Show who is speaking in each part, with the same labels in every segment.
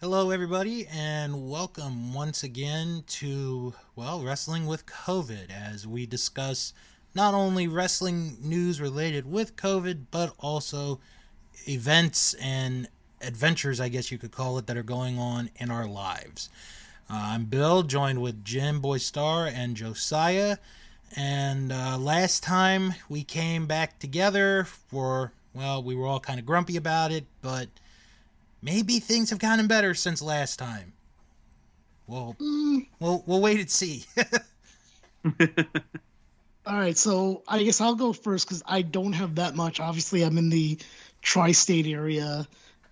Speaker 1: Hello, everybody, and welcome once again to, well, Wrestling with COVID as we discuss not only wrestling news related with COVID, but also events and adventures, I guess you could call it, that are going on in our lives. Uh, I'm Bill, joined with Jim Boy Star and Josiah. And uh, last time we came back together for, well, we were all kind of grumpy about it, but maybe things have gotten better since last time. Well, mm. we'll, we'll wait and see.
Speaker 2: all right, so I guess I'll go first because I don't have that much. Obviously, I'm in the tri state area,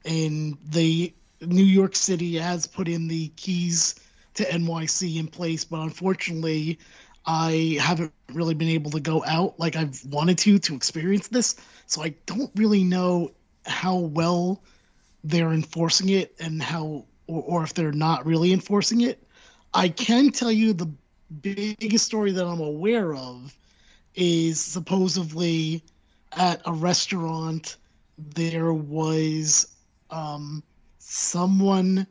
Speaker 2: and the New York City has put in the keys to NYC in place, but unfortunately, I haven't really been able to go out like I've wanted to to experience this. So I don't really know how well they're enforcing it and how, or, or if they're not really enforcing it. I can tell you the biggest story that I'm aware of is supposedly at a restaurant there was um, someone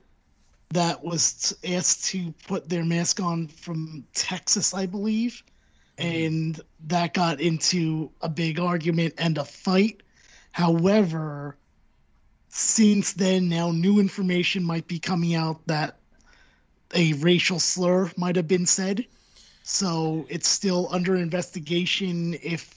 Speaker 2: that was asked to put their mask on from Texas, I believe. Mm-hmm. And that got into a big argument and a fight. However, since then, now new information might be coming out that a racial slur might have been said. So it's still under investigation if,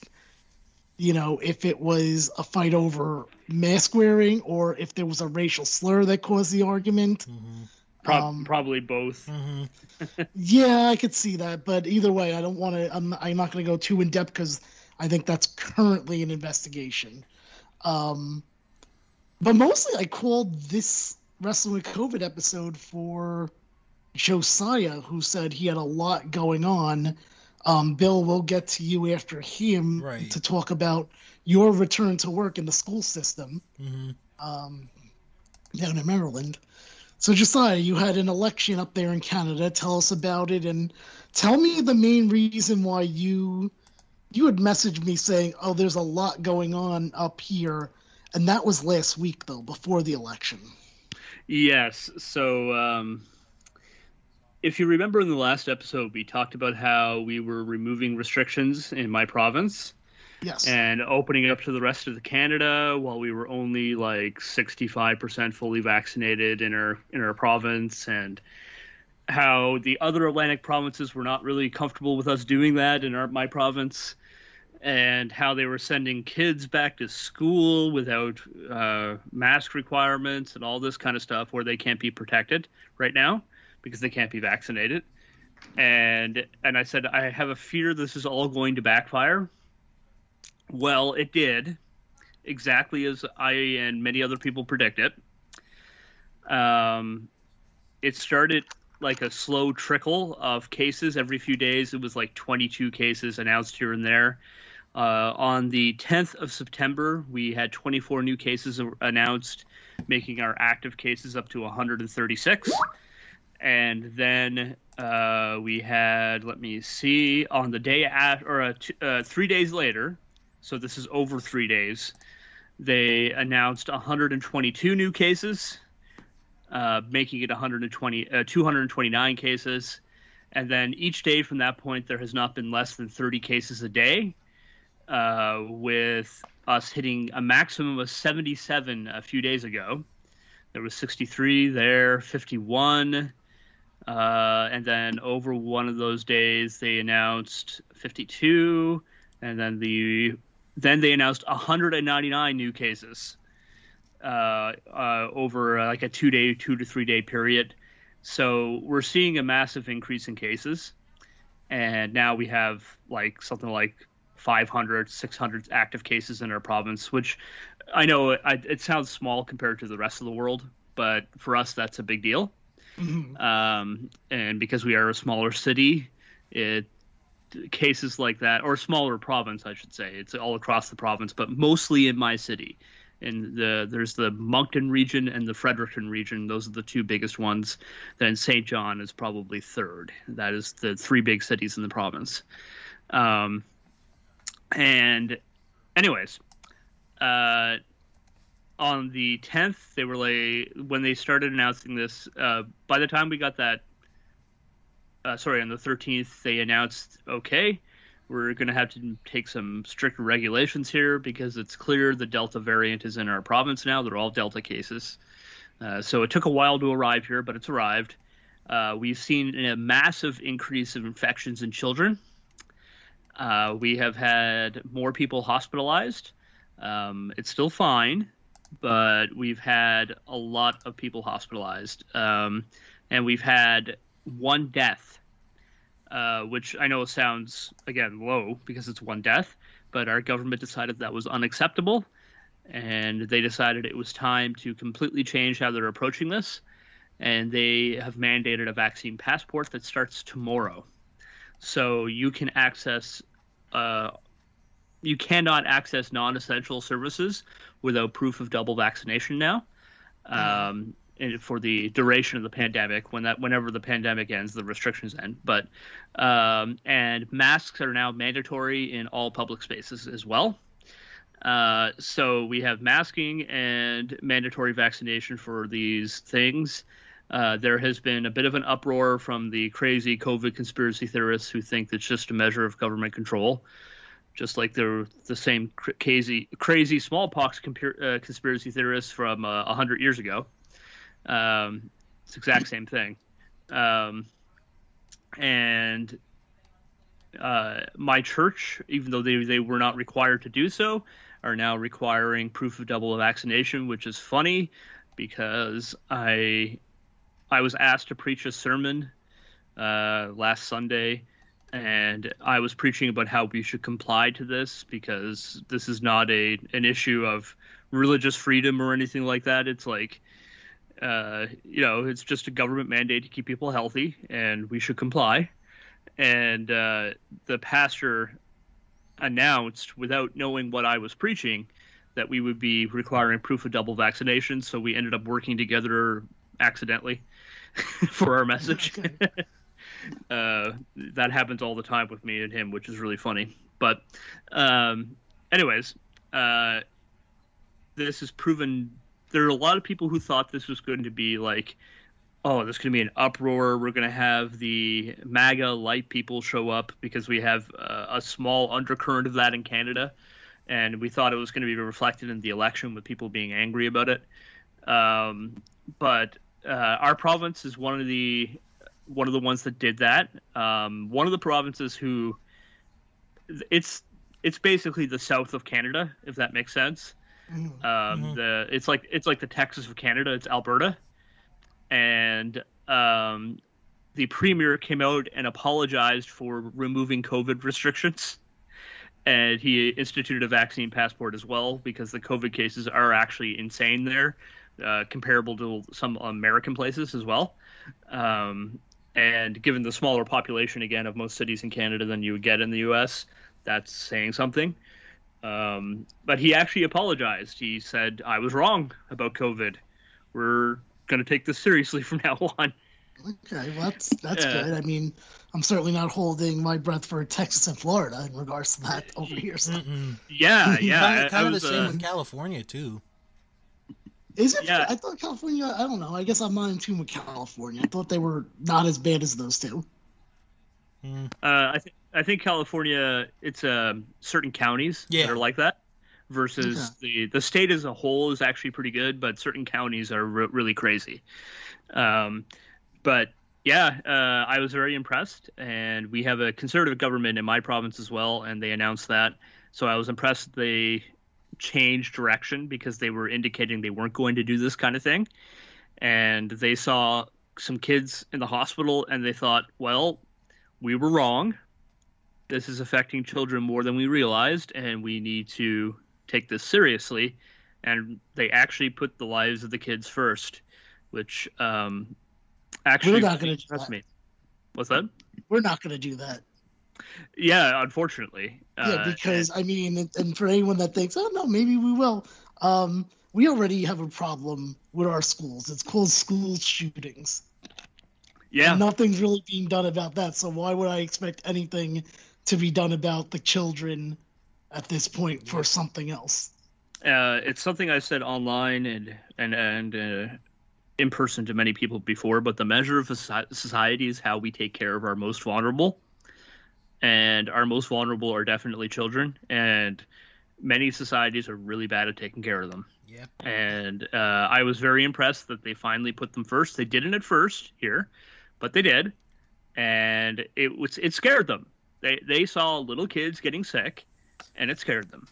Speaker 2: you know, if it was a fight over mask wearing or if there was a racial slur that caused the argument. Mm-hmm
Speaker 3: Pro- um, probably both.
Speaker 2: Mm-hmm. yeah, I could see that, but either way, I don't want to. I'm, I'm not going to go too in depth because I think that's currently an investigation. Um, but mostly, I called this Wrestling with COVID episode for Josiah, who said he had a lot going on. Um, Bill, we'll get to you after him right. to talk about your return to work in the school system mm-hmm. um, down in Maryland. So, Josiah, you had an election up there in Canada. Tell us about it and tell me the main reason why you you had messaged me saying, "Oh, there's a lot going on up here," and that was last week though, before the election.
Speaker 3: Yes. So, um, if you remember in the last episode, we talked about how we were removing restrictions in my province.
Speaker 2: Yes.
Speaker 3: And opening it up to the rest of the Canada while we were only like 65% fully vaccinated in our in our province and how the other Atlantic provinces were not really comfortable with us doing that in our my province and how they were sending kids back to school without uh, mask requirements and all this kind of stuff where they can't be protected right now because they can't be vaccinated and and I said I have a fear this is all going to backfire well, it did, exactly as I and many other people predicted. Um, it started like a slow trickle of cases every few days. It was like 22 cases announced here and there. Uh, on the 10th of September, we had 24 new cases announced, making our active cases up to 136. And then uh, we had, let me see, on the day after, or uh, uh, three days later, so this is over three days. They announced 122 new cases, uh, making it 120, uh, 229 cases. And then each day from that point, there has not been less than 30 cases a day, uh, with us hitting a maximum of 77 a few days ago. There was 63 there, 51. Uh, and then over one of those days, they announced 52. And then the then they announced 199 new cases uh, uh, over uh, like a two day, two to three day period. So we're seeing a massive increase in cases. And now we have like something like 500, 600 active cases in our province, which I know it, it sounds small compared to the rest of the world, but for us, that's a big deal. Mm-hmm. Um, and because we are a smaller city, it cases like that, or smaller province, I should say. It's all across the province, but mostly in my city. And the there's the Moncton region and the Fredericton region. Those are the two biggest ones. Then Saint John is probably third. That is the three big cities in the province. Um, and, anyways, uh, on the 10th, they were like when they started announcing this. Uh, by the time we got that, uh, sorry, on the 13th, they announced, okay, we're going to have to take some stricter regulations here because it's clear the Delta variant is in our province now. They're all Delta cases. Uh, so it took a while to arrive here, but it's arrived. Uh, we've seen a massive increase of infections in children. Uh, we have had more people hospitalized. Um, it's still fine, but we've had a lot of people hospitalized. Um, and we've had one death, uh, which I know sounds, again, low because it's one death, but our government decided that was unacceptable. And they decided it was time to completely change how they're approaching this. And they have mandated a vaccine passport that starts tomorrow. So you can access uh, you cannot access non-essential services without proof of double vaccination now. Um, and for the duration of the pandemic, when that whenever the pandemic ends, the restrictions end. But um, and masks are now mandatory in all public spaces as well. Uh, so we have masking and mandatory vaccination for these things. Uh, there has been a bit of an uproar from the crazy COVID conspiracy theorists who think it's just a measure of government control, just like they're the same crazy, crazy smallpox uh, conspiracy theorists from uh, 100 years ago. Um, it's the exact same thing. Um, and uh, my church, even though they, they were not required to do so, are now requiring proof of double vaccination, which is funny because I I was asked to preach a sermon uh, last Sunday, and I was preaching about how we should comply to this because this is not a an issue of religious freedom or anything like that. It's like, uh, you know, it's just a government mandate to keep people healthy, and we should comply. And uh, the pastor announced, without knowing what I was preaching, that we would be requiring proof of double vaccination. So we ended up working together accidentally for our message. uh, that happens all the time with me and him, which is really funny. But, um, anyways, uh, this has proven there are a lot of people who thought this was going to be like, oh, there's going to be an uproar. We're going to have the MAGA light people show up because we have uh, a small undercurrent of that in Canada. And we thought it was going to be reflected in the election with people being angry about it. Um, but uh, our province is one of the one of the ones that did that. Um, one of the provinces who it's it's basically the south of Canada, if that makes sense. Mm-hmm. Um, mm-hmm. The it's like it's like the Texas of Canada. It's Alberta, and um, the premier came out and apologized for removing COVID restrictions, and he instituted a vaccine passport as well because the COVID cases are actually insane there uh, comparable to some American places as well. Um, and given the smaller population again of most cities in Canada than you would get in the U.S., that's saying something. Um, but he actually apologized. He said, "I was wrong about COVID. We're going to take this seriously from now on."
Speaker 2: Okay, well that's that's yeah. good. I mean, I'm certainly not holding my breath for Texas and Florida in regards to that over here. So.
Speaker 3: Yeah, yeah,
Speaker 1: kind of, kind of the same uh, with California too.
Speaker 2: Is it? Yeah. I thought California. I don't know. I guess I'm not in tune with California. I thought they were not as bad as those two.
Speaker 3: Hmm. Uh, I think I think California. It's uh, certain counties yeah. that are like that. Versus okay. the the state as a whole is actually pretty good, but certain counties are re- really crazy. Um, but yeah, uh, I was very impressed, and we have a conservative government in my province as well, and they announced that. So I was impressed they change direction because they were indicating they weren't going to do this kind of thing. And they saw some kids in the hospital and they thought, well, we were wrong. This is affecting children more than we realized, and we need to take this seriously. And they actually put the lives of the kids first, which um, actually
Speaker 2: we're not going to
Speaker 3: trust me. What's that?
Speaker 2: We're not going to do that.
Speaker 3: Yeah, unfortunately.
Speaker 2: Yeah, uh, because I mean, and for anyone that thinks, oh no, maybe we will. Um, we already have a problem with our schools. It's called school shootings.
Speaker 3: Yeah.
Speaker 2: And nothing's really being done about that. So why would I expect anything to be done about the children at this point for something else?
Speaker 3: Uh, it's something I said online and and and uh, in person to many people before. But the measure of society is how we take care of our most vulnerable, and our most vulnerable are definitely children. And many societies are really bad at taking care of them.
Speaker 1: yeah
Speaker 3: And uh, I was very impressed that they finally put them first. They didn't at first here, but they did, and it was it scared them. They they saw little kids getting sick, and it scared them.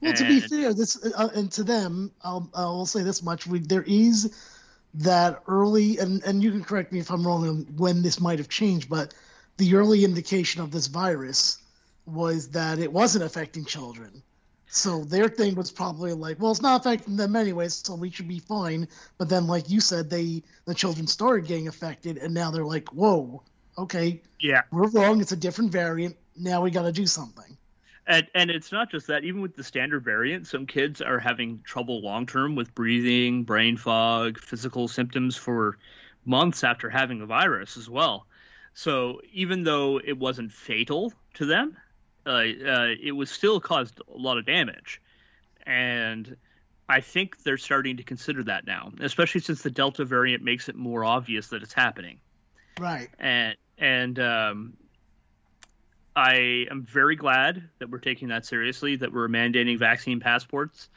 Speaker 2: Well, and... to be fair, this uh, and to them, I'll I'll say this much: we, there is that early, and and you can correct me if I'm wrong on when this might have changed, but the early indication of this virus was that it wasn't affecting children so their thing was probably like, well, it's not affecting them anyways, so we should be fine. But then, like you said, they the children started getting affected, and now they're like, whoa, okay,
Speaker 3: yeah,
Speaker 2: we're wrong. It's a different variant. Now we got to do something.
Speaker 3: And and it's not just that. Even with the standard variant, some kids are having trouble long term with breathing, brain fog, physical symptoms for months after having the virus as well. So even though it wasn't fatal to them, uh, uh, it was still caused a lot of damage, and I think they're starting to consider that now, especially since the Delta variant makes it more obvious that it's happening.
Speaker 2: Right.
Speaker 3: And and um, I am very glad that we're taking that seriously. That we're mandating vaccine passports.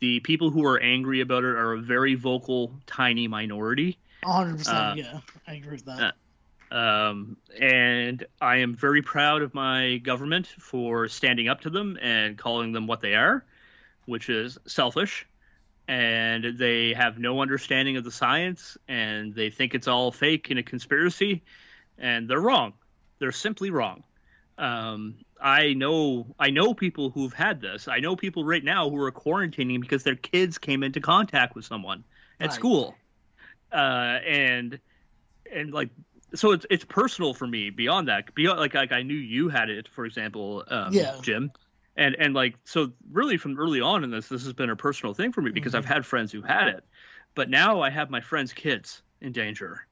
Speaker 3: The people who are angry about it are a very vocal, tiny minority.
Speaker 2: 100. Uh, percent Yeah, I agree with that.
Speaker 3: Um, and I am very proud of my government for standing up to them and calling them what they are, which is selfish. And they have no understanding of the science and they think it's all fake and a conspiracy. And they're wrong. They're simply wrong. Um, I know I know people who've had this. I know people right now who are quarantining because their kids came into contact with someone at right. school. Uh, and and like so it's it's personal for me beyond that. Beyond like like I knew you had it, for example, um, yeah. Jim, and and like so really from early on in this, this has been a personal thing for me because mm-hmm. I've had friends who had it, but now I have my friends' kids in danger,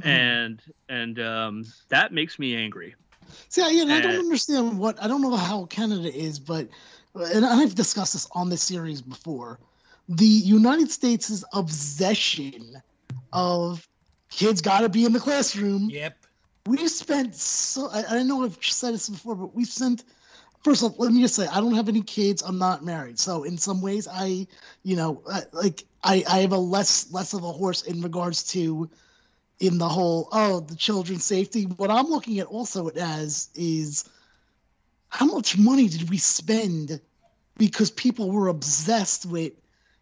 Speaker 3: mm-hmm. and and um, that makes me angry.
Speaker 2: See, yeah, and, I don't understand what I don't know how Canada is, but and I've discussed this on this series before. The United States' obsession of kids got to be in the classroom.
Speaker 1: Yep.
Speaker 2: We've spent so I, I know I've said this before, but we've spent. First of all, let me just say I don't have any kids. I'm not married, so in some ways, I, you know, like I, I have a less less of a horse in regards to, in the whole oh the children's safety. What I'm looking at also as is, how much money did we spend, because people were obsessed with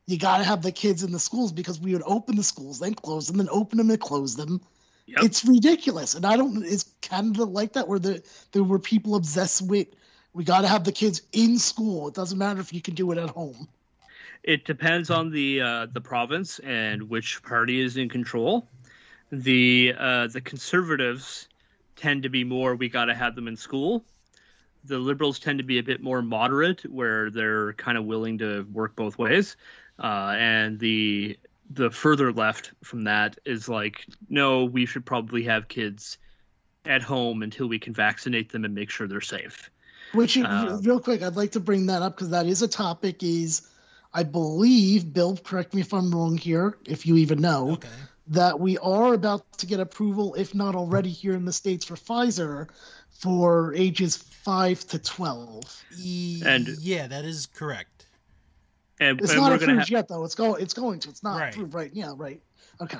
Speaker 2: you got to have the kids in the schools because we would open the schools, then close them, then open them and close them. Yep. It's ridiculous, and I don't. Is Canada like that, where the there were people obsessed with we got to have the kids in school. It doesn't matter if you can do it at home.
Speaker 3: It depends on the uh, the province and which party is in control. The uh, the conservatives tend to be more we got to have them in school. The liberals tend to be a bit more moderate, where they're kind of willing to work both ways uh, and the the further left from that is like, no, we should probably have kids at home until we can vaccinate them and make sure they're safe.
Speaker 2: Which, uh, real quick, I'd like to bring that up because that is a topic. Is I believe, Bill, correct me if I'm wrong here, if you even know, okay. that we are about to get approval, if not already here in the states for Pfizer, for ages five to twelve.
Speaker 1: And yeah, that is correct.
Speaker 3: And,
Speaker 2: it's
Speaker 3: and
Speaker 2: not approved have... yet, though. It's going. It's going to. It's not right. approved, right? Yeah, right. Okay.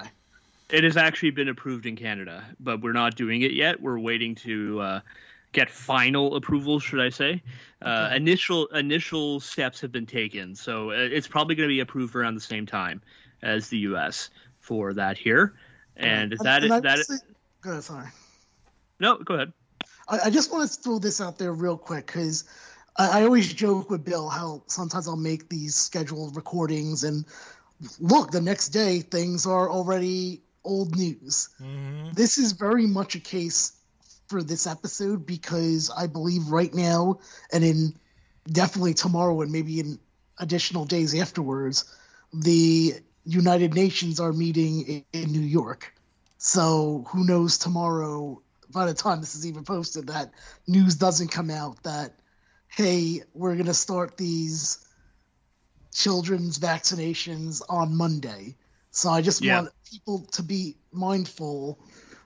Speaker 3: It has actually been approved in Canada, but we're not doing it yet. We're waiting to uh, get final approval, should I say? Uh. Initial initial steps have been taken, so uh, it's probably going to be approved around the same time as the U.S. for that here, and uh, that and, and that. Say,
Speaker 2: go ahead, sorry.
Speaker 3: No, go ahead.
Speaker 2: I, I just want to throw this out there real quick because I, I always joke with Bill how sometimes I'll make these scheduled recordings and look, the next day things are already old news. Mm-hmm. This is very much a case for this episode because I believe right now and in definitely tomorrow and maybe in additional days afterwards, the United Nations are meeting in, in New York. So who knows tomorrow by the time this is even posted that news doesn't come out that hey, we're going to start these children's vaccinations on Monday. So I just
Speaker 3: Yeah.
Speaker 2: want people to be mindful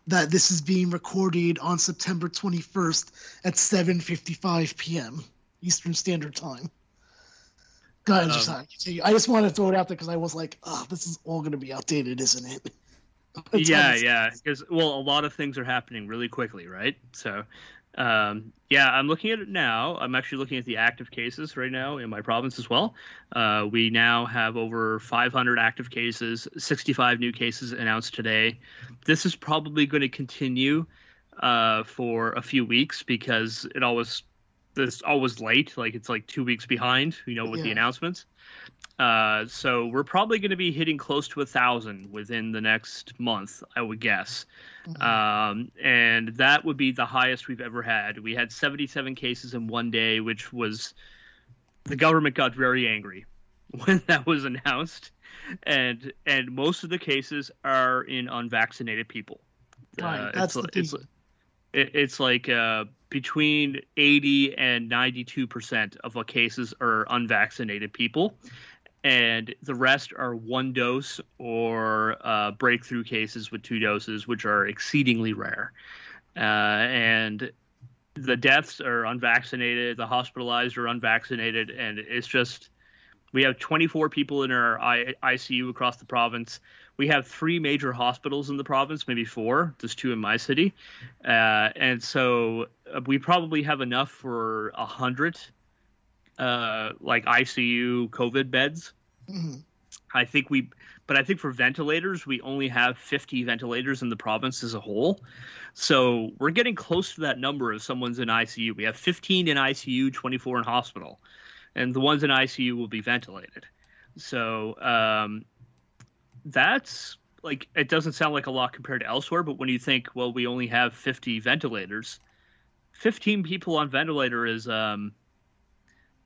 Speaker 2: that this is being recorded on September 21st at 7:55 p.m. Eastern Standard Time. Go ahead,
Speaker 3: Um,
Speaker 2: continue. I just want to throw it out there because I was like, "Oh, this is all going to be outdated, isn't it?"
Speaker 3: Yeah, yeah. Because well, a lot of things are happening really quickly, right? So, um, yeah, I'm looking at it now. I'm actually looking at the active cases right now in my province as well. Uh, we now have over 500 active cases, 65 new cases announced today. This is probably going to continue uh, for a few weeks because it always this always late. Like it's like two weeks behind, you know, with the announcements. Uh, so we're probably going to be hitting close to a thousand within the next month, I would guess.
Speaker 2: Mhm.
Speaker 3: Um, and that would be the highest we've ever had. We had 77 cases in one day, which was the government got very angry when that was announced, and and most of the cases are in unvaccinated people.
Speaker 2: Right,
Speaker 3: Uh,
Speaker 2: that's
Speaker 3: it's,
Speaker 2: the
Speaker 3: it's, it's like uh, between 80 and 92 percent of the cases are unvaccinated people and the rest are one dose or uh, breakthrough cases with two doses, which are exceedingly rare. Uh, and the deaths are unvaccinated, the hospitalized are unvaccinated, and it's just we have 24 people in our I- ICU across the province. We have three major hospitals in the province, maybe four. There's two in my city, uh, and so uh, we probably have enough for a hundred uh, like ICU COVID beds.
Speaker 2: Mhm.
Speaker 3: I think we, but I think for ventilators, we only have 50 ventilators in the province as a whole. So we're getting close to that number if someone's in ICU. We have 15 in ICU, 24 in hospital, and the ones in ICU will be ventilated. So um, that's like it doesn't sound like a lot compared to elsewhere, but when you think, well, we only have 50 ventilators, 15 people on ventilator is um,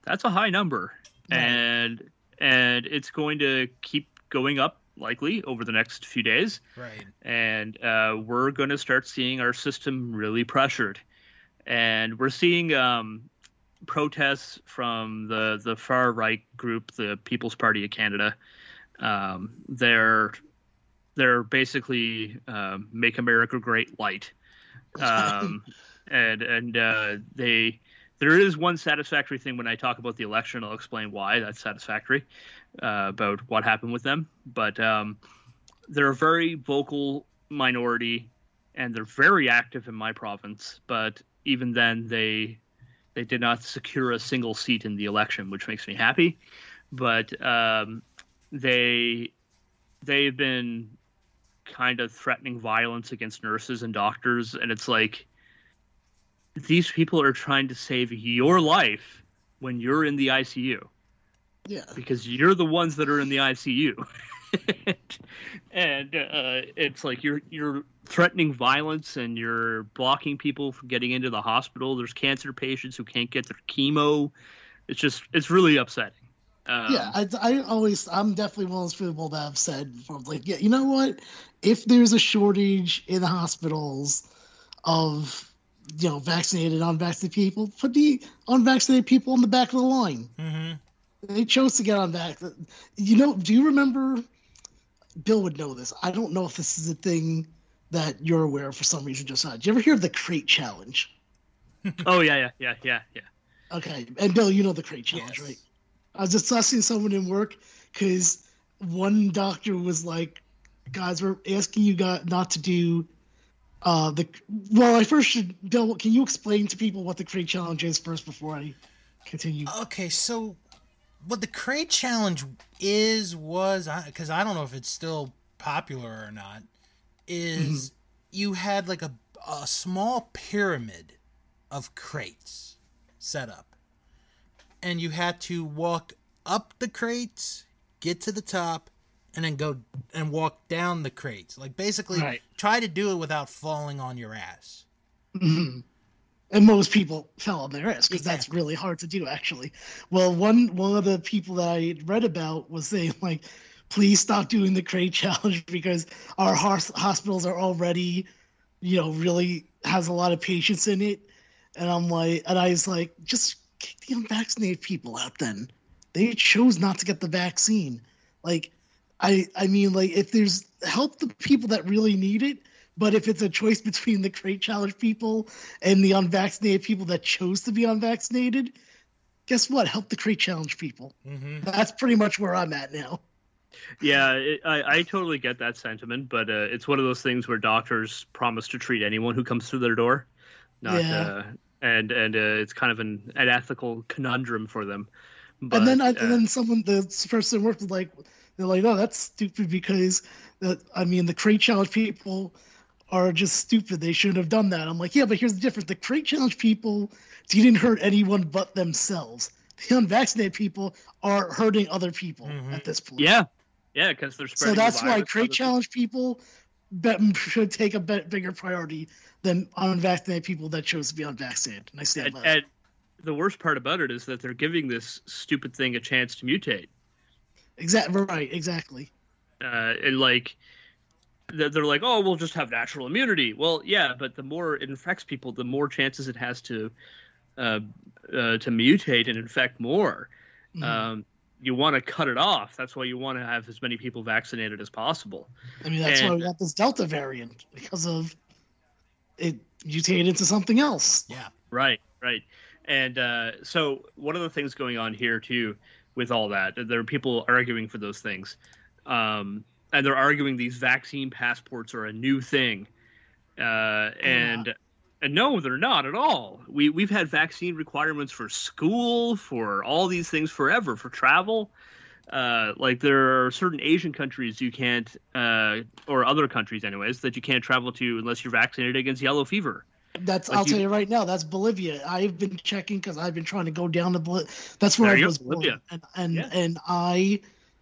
Speaker 3: that's a high number.
Speaker 2: Right.
Speaker 3: and and it's going to keep going up likely over the next few days.
Speaker 1: Right.
Speaker 3: and uh, we're going to start seeing our system really pressured. And we're seeing um, protests from the the far right group the people's party of canada. Um, they're they're basically uh, make america great light um, and and uh, they there is one satisfactory thing when I talk about the election. I'll explain why that's satisfactory uh, about what happened with them. But um, they're a very vocal minority, and they're very active in my province. But even then, they they did not secure a single seat in the election, which makes me happy. But um, they they've been kind of threatening violence against nurses and doctors, and it's like these people are trying to save your life when you're in the ICU
Speaker 2: Yeah.
Speaker 3: because you're the ones that are in the ICU. and uh, it's like you're you're threatening violence and you're blocking people from getting into the hospital. There's cancer patients who can't get their chemo. It's just it's really upsetting. Um,
Speaker 2: yeah, I, I always, I'm definitely one of those people that have said, like, yeah, you know what? If there's a shortage in the hospitals of, you know, vaccinated, unvaccinated people, put the unvaccinated people on the back of the line.
Speaker 1: Mm-hmm.
Speaker 2: They chose to get on back. You know, do you remember? Bill would know this. I don't know if this is a thing that you're aware of for some reason. Just did you ever hear of the crate challenge?
Speaker 3: Oh yeah, yeah, yeah, yeah, yeah.
Speaker 2: Okay, and Bill, you know the crate challenge,
Speaker 1: Yes.
Speaker 2: right? I was discussing someone in work because one doctor was like, "Guys, we're asking you guys not to do uh, the." Well, I first should Bill. Can you explain to people what the crate challenge is first before I continue?
Speaker 1: Okay, so what the crate challenge is was because I, don't know if it's still popular or not. Is you had like a a small pyramid of crates set up, and you had to walk up the crates, get to the top, and then go and walk down the crates. Like basically,
Speaker 2: Right.
Speaker 1: Try to do it without falling on your ass.
Speaker 2: Mhm. And most people fell on their ass because that's really hard to do, actually. Well, one one of the people that I read about was saying like, please stop doing the crate challenge because our hos- hospitals are already, you know, really has a lot of patients in it. And I'm like, and I was like, just kick the unvaccinated people out then. they chose not to get the vaccine. Like, I I mean, like if there's help the people that really need it, but if it's a choice between the crate challenge people and the unvaccinated people that chose to be unvaccinated, guess what? Help the crate challenge people. Mm-hmm. That's pretty much where I'm at now.
Speaker 3: Yeah, it, I, I totally get that sentiment, but uh, it's one of those things where doctors promise to treat anyone who comes through their door, not yeah. uh, and and uh, it's kind of an, an ethical conundrum for them.
Speaker 2: But, and then I, and then someone the person worked with like they're like, oh, that's stupid because that I mean the crate challenge people are just stupid. They shouldn't have done that. I'm like, yeah, but here's the difference: the crate challenge people didn't hurt anyone but themselves. The unvaccinated people are hurting other people mm-hmm. at this point.
Speaker 3: Yeah, yeah, because they're
Speaker 2: so that's why crate challenge people should take a bigger priority than unvaccinated people that chose to be unvaccinated. And I stand
Speaker 3: and, and the worst part about it is that they're giving this stupid thing a chance to mutate.
Speaker 2: Exactly right. Exactly.
Speaker 3: Uh, and like they're like, oh, we'll just have natural immunity. Well, yeah, but the more it infects people, the more chances it has to uh, uh, to mutate and infect more. Mm-hmm. Um, you want to cut it off. That's why you want to have as many people vaccinated as possible.
Speaker 2: I mean, that's and, why we got this Delta variant because of it mutated into something else.
Speaker 1: Yeah.
Speaker 3: Right. Right. And uh, so one of the things going on here too, with all that, there are people arguing for those things, um, and they're arguing these vaccine passports are a new thing, uh, and. Yeah. And no, they're not at all. We we've had vaccine requirements for school, for all these things forever, for travel. Uh, like there are certain Asian countries you can't, uh, or other countries, anyways, that you can't travel to unless you're vaccinated against yellow fever.
Speaker 2: That's like I'll you, tell you right now. That's Bolivia. I've been checking because I've been trying to go down to Bolivia. That's where I was born, and and, yeah. and I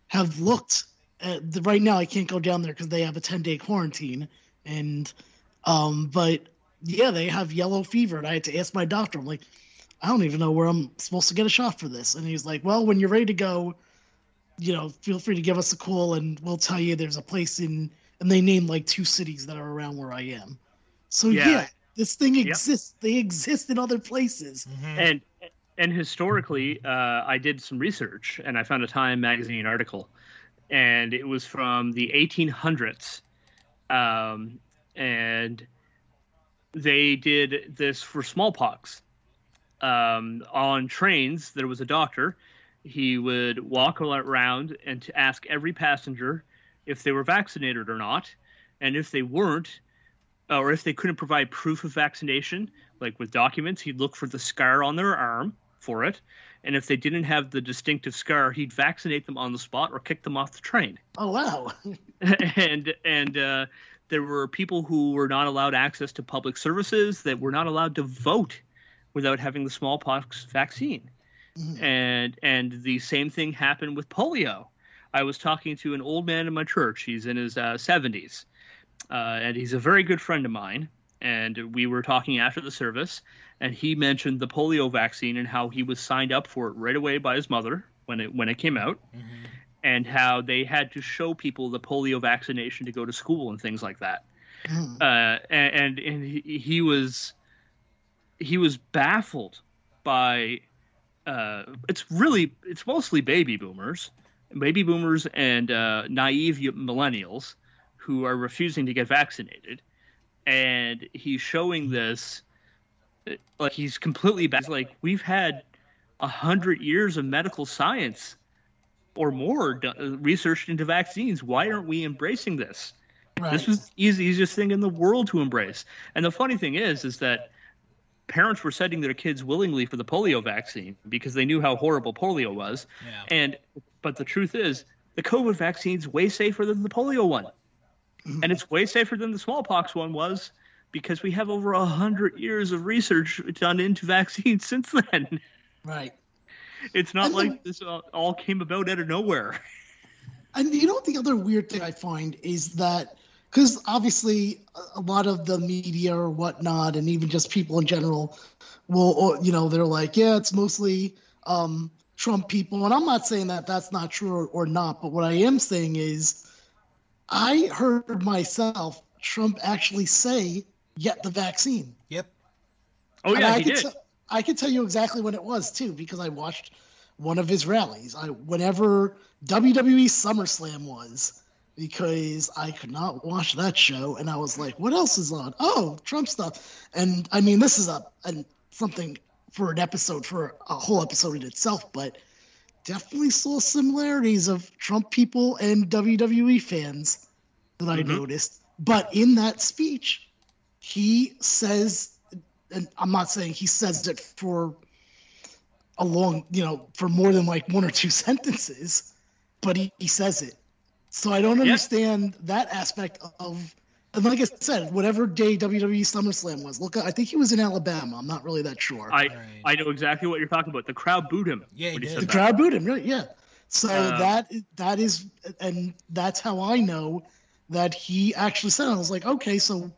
Speaker 2: have looked. At the, right now, I can't go down there because they have a ten day quarantine, and um, but yeah, they have yellow fever, and I had to ask my doctor. I'm like, I don't even know where I'm supposed to get a shot for this, and he's like, Well, when you're ready to go, you know, feel free to give us a call, and we'll tell you there's a place in, and they named like two cities that are around where I am. So yeah, yeah this thing exists. Yep. They exist in other places.
Speaker 3: Mm-hmm. And and historically, uh, I did some research and I found a Time magazine article, and it was from the 1800s, um, and they did this for smallpox. Um, on trains, there was a doctor. He would walk around and to ask every passenger if they were vaccinated or not, and if they weren't, or if they couldn't provide proof of vaccination, like with documents, he'd look for the scar on their arm for it. And if they didn't have the distinctive scar, he'd vaccinate them on the spot or kick them off the train.
Speaker 2: Oh wow!
Speaker 3: and and uh, there were people who were not allowed access to public services that were not allowed to vote without having the smallpox vaccine. Mm-hmm. And and the same thing happened with polio. I was talking to an old man in my church. He's in his uh, 70s, uh, and he's a very good friend of mine. And we were talking after the service, and he mentioned the polio vaccine and how he was signed up for it right away by his mother when it when it came out, mm-hmm. and how they had to show people the polio vaccination to go to school and things like that. Mm. Uh, and and he, he was he was baffled by uh, it's really it's mostly baby boomers, baby boomers and uh, naive millennials who are refusing to get vaccinated, and he's showing this like he's completely back. Like we've had a hundred years of medical science or more done, uh, researched into vaccines. Why aren't we embracing this? Right. This was the easiest thing in the world to embrace. And the funny thing is, is that parents were sending their kids willingly for the polio vaccine because they knew how horrible polio was. Yeah. And but the truth is, the COVID vaccine's way safer than the polio one and it's way safer than the smallpox one was because we have over a hundred years of research done into vaccines since then.
Speaker 2: Right.
Speaker 3: It's not and like then, this all came about out of nowhere.
Speaker 2: And you know the other weird thing I find is that because obviously a lot of the media or whatnot, and even just people in general, will you know they're like, yeah, it's mostly um, Trump people, and I'm not saying that that's not true or, or not, but what I am saying is I heard myself Trump actually say, "Get the vaccine."
Speaker 1: Yep.
Speaker 3: Oh yeah,
Speaker 2: I
Speaker 3: he did.
Speaker 2: T- I can tell you exactly when it was too because I watched one of his rallies. I whenever WWE SummerSlam was, because I could not watch that show, and I was like, "What else is on? Oh, Trump stuff." And I mean, this is a and something for an episode for a whole episode in itself, but definitely saw similarities of Trump people and WWE fans that I
Speaker 3: Mhm.
Speaker 2: noticed. But in that speech, he says, and I'm not saying he says it for a long, you know, for more than like one or two sentences, but he, he says it. So I don't
Speaker 3: Yeah.
Speaker 2: understand that aspect of, and like I said, whatever day WWE SummerSlam was, look, I think he was in Alabama. I'm not really that sure.
Speaker 3: I
Speaker 1: Right.
Speaker 3: I know exactly what you're talking about. The crowd booed him.
Speaker 1: Yeah, he did.
Speaker 3: said
Speaker 2: the
Speaker 3: that.
Speaker 2: crowd booed him, really, yeah. So
Speaker 3: Uh,
Speaker 2: that that is, and that's how I know that he actually said. it. I was like, okay, so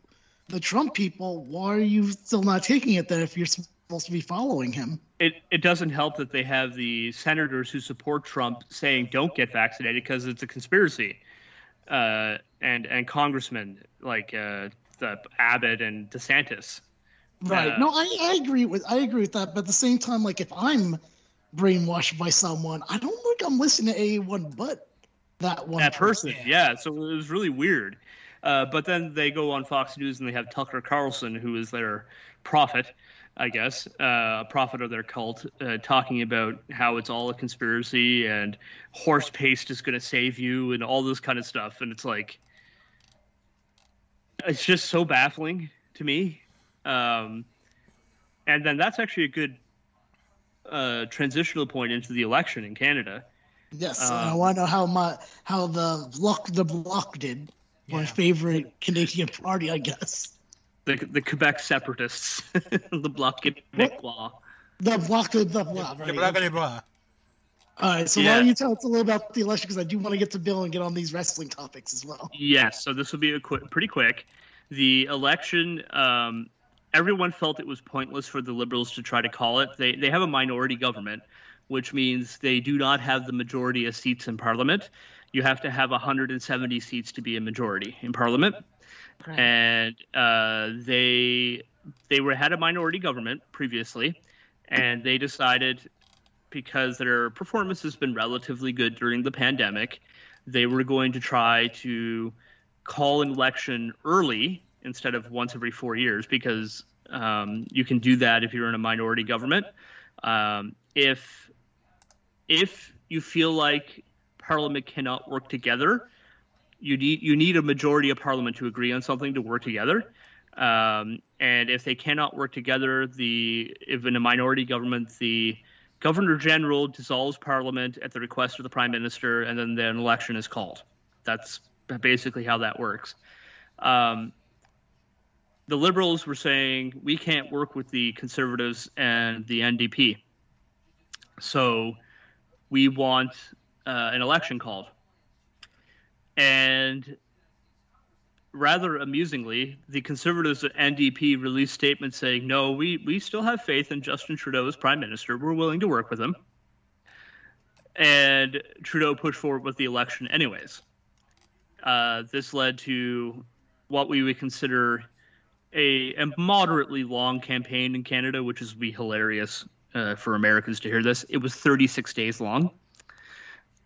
Speaker 2: the Trump people, why are you still not taking it then if you're supposed to be following him?
Speaker 3: it, it doesn't help that they have the senators who support Trump saying don't get vaccinated because it's a conspiracy, uh, and and congressmen like uh, the Abbott and DeSantis.
Speaker 2: Right.
Speaker 3: Uh,
Speaker 2: no, I, I agree with I agree with that. But at the same time, like if I'm brainwashed by someone, I don't think I'm listening to anyone but that one
Speaker 3: that person.
Speaker 1: Yeah.
Speaker 3: Yeah. so it was really weird. Uh, but then they go on Fox News and they have Tucker Carlson, who is their prophet, I guess, uh, a prophet of their cult, uh, talking about how it's all a conspiracy and horse paste is going to save you and all this kind of stuff. And it's like, it's just so baffling to me. Um, and then that's actually a good uh, transitional point into the election in Canada.
Speaker 2: Yes,
Speaker 3: Um,
Speaker 2: and I want to know how my how the Bloc the Bloc did. My
Speaker 1: Yeah.
Speaker 2: favorite Canadian party, I guess.
Speaker 3: the the Quebec separatists, the Bloc Québécois.
Speaker 2: The bloc the the
Speaker 1: Bloc.
Speaker 2: Right? All right, so
Speaker 3: Yeah.
Speaker 2: why don't you tell us a little about the election? Because I do want to get to Bill and get on these wrestling topics as well.
Speaker 3: Yes, so this will be a quick, pretty quick. The election, um, everyone felt it was pointless for the Liberals to try to call it. They they have a minority government, which means they do not have the majority of seats in Parliament. You have to have 170 seats to be a majority in Parliament. and uh, they they were had a minority government previously, and they decided because their performance has been relatively good during the pandemic, they were going to try to call an election early instead of once every four years because um, you can do that if you're in a minority government. Um, if if you feel like Parliament cannot work together, you need you need a majority of parliament to agree on something to work together. Um, and if they cannot work together, the if in a minority government, the governor general dissolves parliament at the request of the prime minister, and then an election is called. That's basically how that works. Um, the liberals were saying we can't work with the conservatives and the NDP, so we want uh, an election called. And rather amusingly, the Conservatives at NDP released statements saying, no, we, we still have faith in Justin Trudeau as Prime Minister. We're willing to work with him. And Trudeau pushed forward with the election anyways. Uh, this led to what we would consider a, a moderately long campaign in Canada, which is be hilarious uh, for Americans to hear this. It was 36 days long.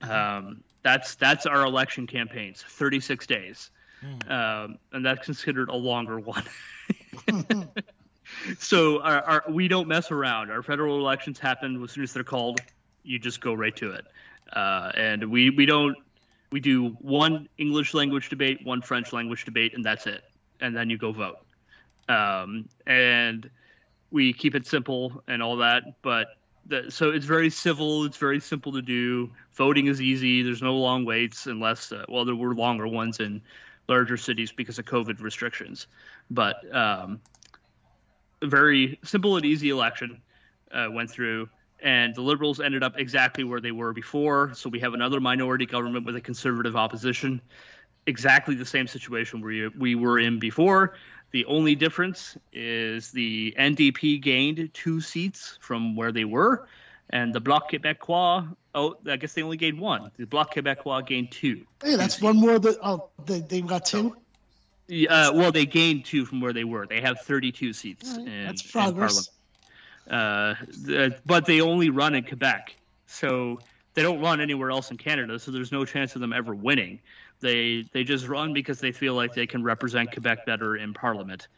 Speaker 3: Um, that's that's our election campaigns, 36 days, um, and that's considered a longer one. so our, our, we don't mess around. Our federal elections happen as soon as they're called. You just go right to it, uh, and we we don't we do one English language debate, one French language debate, and that's it. And then you go vote. Um, and we keep it simple and all that, but the, so it's very civil. It's very simple to do. Voting is easy. There's no long waits unless, uh, well, there were longer ones in larger cities because of COVID restrictions. But um, very simple and easy election uh, went through, and the Liberals ended up exactly where they were before. So we have another minority government with a conservative opposition. Exactly the same situation we we were in before. The only difference is the NDP gained two seats from where they were, and the Bloc Québécois. Oh, I guess they only gained one. The Bloc Québécois gained two.
Speaker 2: Hey, that's one more that oh they they got two.
Speaker 3: Yeah, Uh, well, they gained two from where they were. They have 32 seats
Speaker 2: All right,
Speaker 3: in,
Speaker 2: that's
Speaker 3: in
Speaker 2: progress.
Speaker 3: Parliament. Uh, the, but they only run in Quebec. So they don't run anywhere else in Canada, so there's no chance of them ever winning. They they just run because they feel like they can represent Quebec better in Parliament.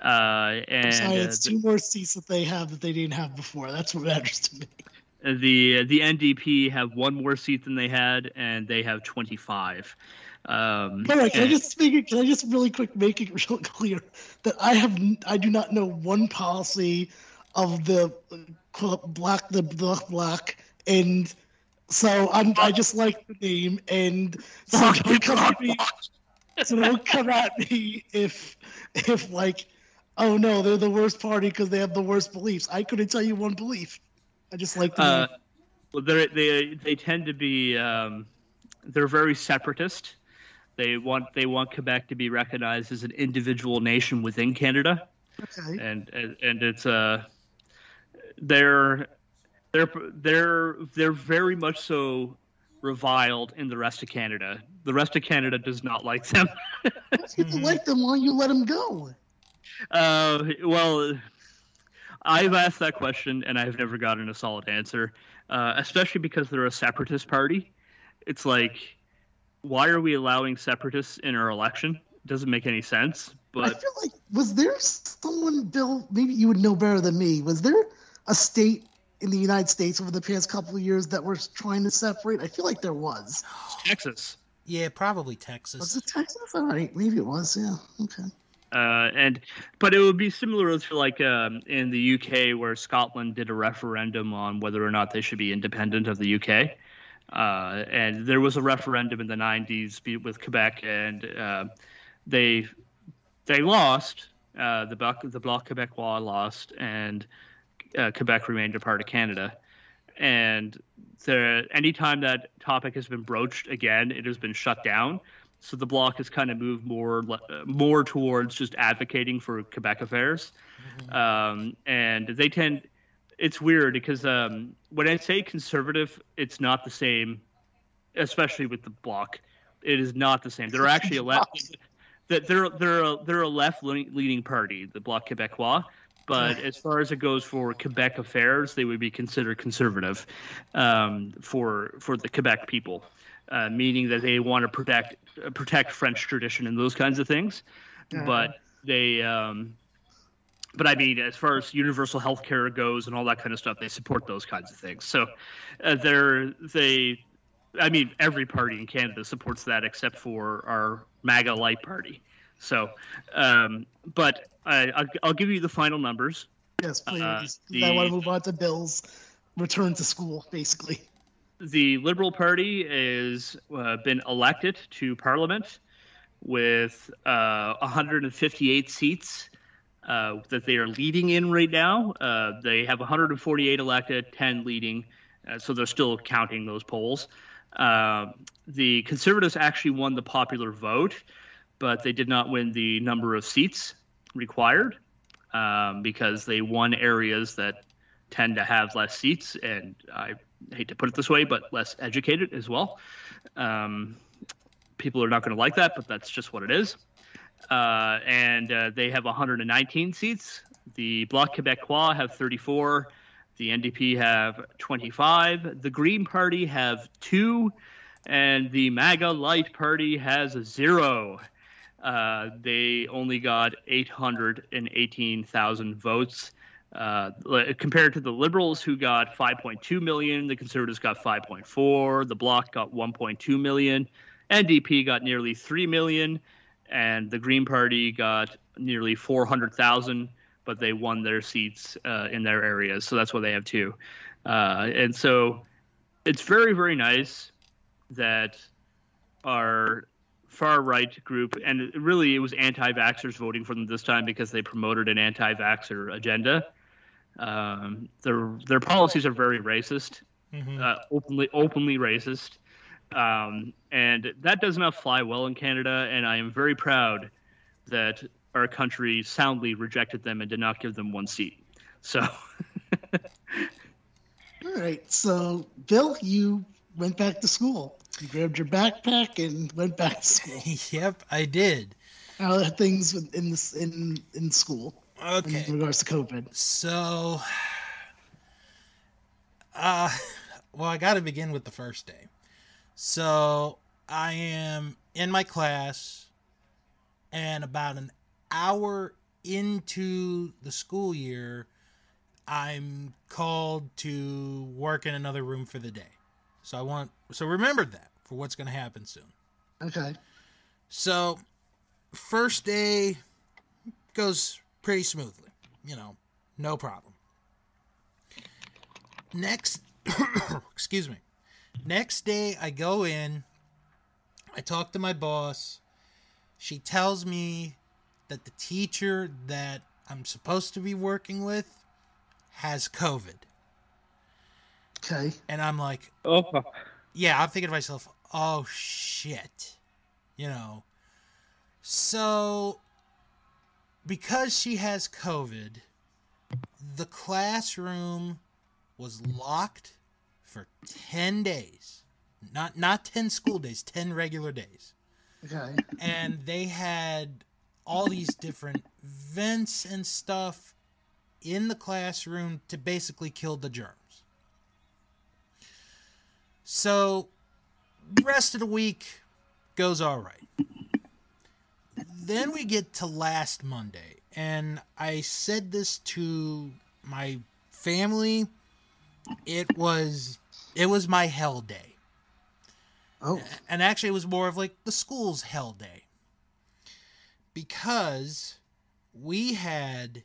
Speaker 3: Uh, and
Speaker 2: Sorry,
Speaker 3: uh,
Speaker 2: it's two more seats that they have that they didn't have before. That's what matters to me.
Speaker 3: The the NDP have one more seat than they had, and they have 25. Um,
Speaker 2: All right, can I just make it? Can I just really quick make it real clear that I have I do not know one policy of the Bloc the Bloc Bloc and so I'm I just like the name and so don't come at me so don't come at me if if like oh no they're the worst party because they have the worst beliefs. I couldn't tell you one belief. I just like the
Speaker 3: Uh, well, they they they tend to be um, they're very separatist. They want they want Quebec to be recognized as an individual nation within Canada,
Speaker 2: Okay.
Speaker 3: and and, and it's uh they're they're they're they're very much so reviled in the rest of Canada. The rest of Canada does not like them.
Speaker 2: If you
Speaker 1: Mhm.
Speaker 2: like them, why you let them go?
Speaker 3: Uh, well, I've asked that question and I've never gotten a solid answer, uh, especially because they're a separatist party. It's like, why are we allowing separatists in our election? It doesn't make any sense. But I
Speaker 2: feel like was there someone, Bill? Maybe you would know better than me. Was there a state in the United States over the past couple of years that were trying to separate? I feel like there was.
Speaker 3: Texas,
Speaker 1: Yeah, probably Texas.
Speaker 2: Was it Texas? All right, maybe it was. Yeah. Okay.
Speaker 3: Uh, and but it would be similar to like um, in the UK where Scotland did a referendum on whether or not they should be independent of the UK. Uh, and there was a referendum in the 90s with Quebec, and uh, they they lost. Uh, the Bloc, the Bloc Québécois lost, and uh, Quebec remained a part of Canada. And there, anytime that topic has been broached again, it has been shut down. So the Bloc has kind of moved more more towards just advocating for Quebec affairs, um, and they tend. It's weird because um, when I say conservative, it's not the same, especially with the Bloc. It is not the same. They're actually a left. that they're they're a, they're a left leaning party, the Bloc Québécois. But as far as it goes for Quebec affairs, they would be considered conservative um, for for the Quebec people, uh, meaning that they want to protect uh, protect French tradition and those kinds of things.
Speaker 2: Yeah.
Speaker 3: But they, um, but I mean, as far as universal health care goes and all that kind of stuff, they support those kinds of things. So uh, they're they I mean, every party in Canada supports that except for our MAGA Light Party. So, um, but I, I'll, I'll give you the final numbers.
Speaker 2: Yes, please.
Speaker 3: Uh,
Speaker 2: 'cause I want to move on to Bill's return to school, basically.
Speaker 3: The Liberal Party has uh, been elected to Parliament with uh, 158 seats uh, that they are leading in right now. Uh, they have 148 elected, 10 leading, uh, so they're still counting those polls. Uh, the Conservatives actually won the popular vote, but they did not win the number of seats required um, because they won areas that tend to have less seats, and I hate to put it this way, but less educated as well. Um, people are not going to like that, but that's just what it is. Uh, and uh, they have 119 seats. The Bloc Québécois have 34. The NDP have 25. The Green Party have two, and the MAGA Light Party has zero. Uh, they only got 818,000 votes. Uh, compared to the Liberals, who got 5.2 million, the Conservatives got 5.4, the Bloc got 1.2 million, NDP got nearly 3 million, and the Green Party got nearly 400,000, but they won their seats uh, in their areas, so that's why they have two. Uh, and so it's very, very nice that our far right group, and really it was anti vaxxers voting for them this time because they promoted an anti vaxxer agenda. Um, their their policies are very racist,
Speaker 1: Mhm.
Speaker 3: uh, openly openly racist, um, and that does not fly well in Canada. And I am very proud that our country soundly rejected them and did not give them one seat. So
Speaker 2: All right. So, Bill, you went back to school. You grabbed your backpack and went back to school.
Speaker 1: yep, I did.
Speaker 2: How are things in this in in school
Speaker 1: Okay.
Speaker 2: in regards to COVID?
Speaker 1: So, uh, well, I got to begin with the first day. So I am in my class, and about an hour into the school year, I'm called to work in another room for the day. So I want so remember that for what's going to happen soon.
Speaker 2: Okay.
Speaker 1: So first day goes pretty smoothly, you know, no problem. Next excuse me. Next day I go in, I talk to my boss. She tells me that the teacher that I'm supposed to be working with has COVID.
Speaker 2: Okay.
Speaker 1: And I'm like,
Speaker 3: Oh,
Speaker 1: yeah, I'm thinking to myself, oh shit. You know. So because she has COVID, the classroom was locked for 10 days. Not not 10 school days, 10 regular days.
Speaker 2: Okay.
Speaker 1: And they had all these different vents and stuff in the classroom to basically kill the germs. So, rest of the week goes all right. Then we get to last Monday, and I said this to my family. It was it was my hell day.
Speaker 2: Oh.
Speaker 1: And actually it was more of like the school's hell day. Because we had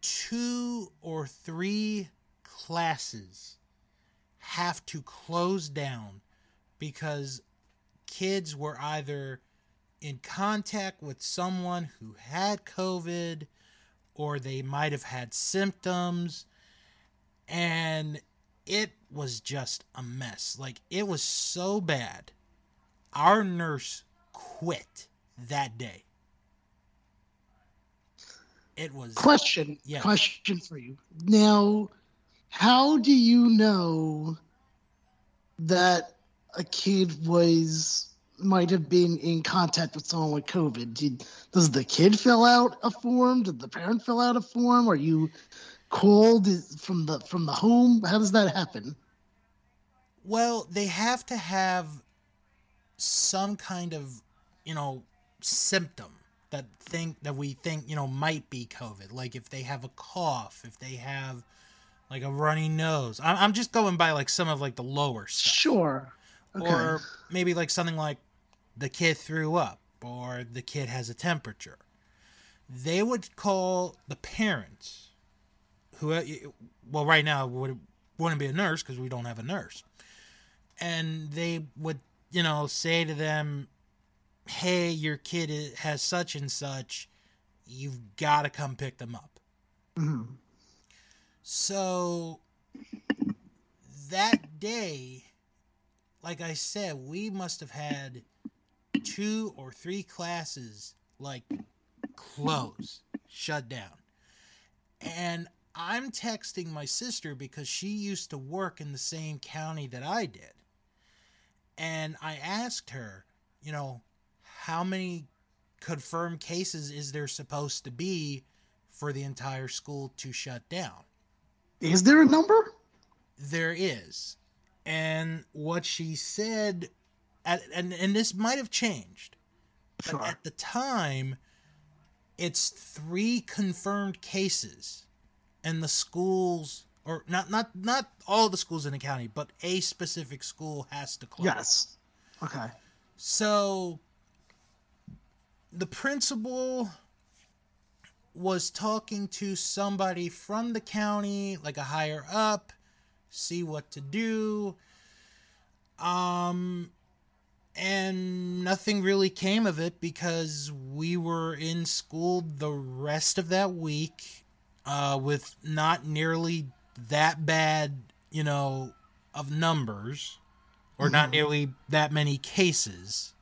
Speaker 1: two or three classes have to close down because kids were either in contact with someone who had COVID or they might have had symptoms and it was just a mess. Like it was so bad. Our nurse quit that day. It was
Speaker 2: Question.
Speaker 1: Yeah.
Speaker 2: Question for you. Now, how do you know that a kid was might have been in contact with someone with COVID? Did, does the kid fill out a form? Did the parent fill out a form? Are you called from the from the home? How does that happen?
Speaker 1: Well, they have to have some kind of, you know, symptom that think that we think, you know, might be COVID. Like if they have a cough, if they have like a runny nose. I'm, I'm just going by like some of like the lower stuff.
Speaker 2: Sure. Okay.
Speaker 1: Or maybe like something like the kid threw up or the kid has a temperature. They would call the parents, who, well, right now would wouldn't be a nurse because we don't have a nurse, and they would, you know, say to them, "Hey, your kid has such and such. You've got to come pick them up."
Speaker 2: Mhm.
Speaker 1: So that day, like I said, we must have had two or three classes like close, shut down. And I'm texting my sister because she used to work in the same county that I did. And I asked her, you know, how many confirmed cases is there supposed to be for the entire school to shut down?
Speaker 2: Is there a number?
Speaker 1: There is. And what she said, at, and, and this might have changed, but
Speaker 2: Sure.
Speaker 1: at the time, it's three confirmed cases, and the schools, or not not not all the schools in the county, but a specific school has to close.
Speaker 2: Yes. Okay.
Speaker 1: So the principal was talking to somebody from the county, like a higher up, see what to do. Um and nothing really came of it because we were in school the rest of that week uh, with not nearly that bad, you know, of numbers or not
Speaker 2: Mhm.
Speaker 1: nearly that many cases.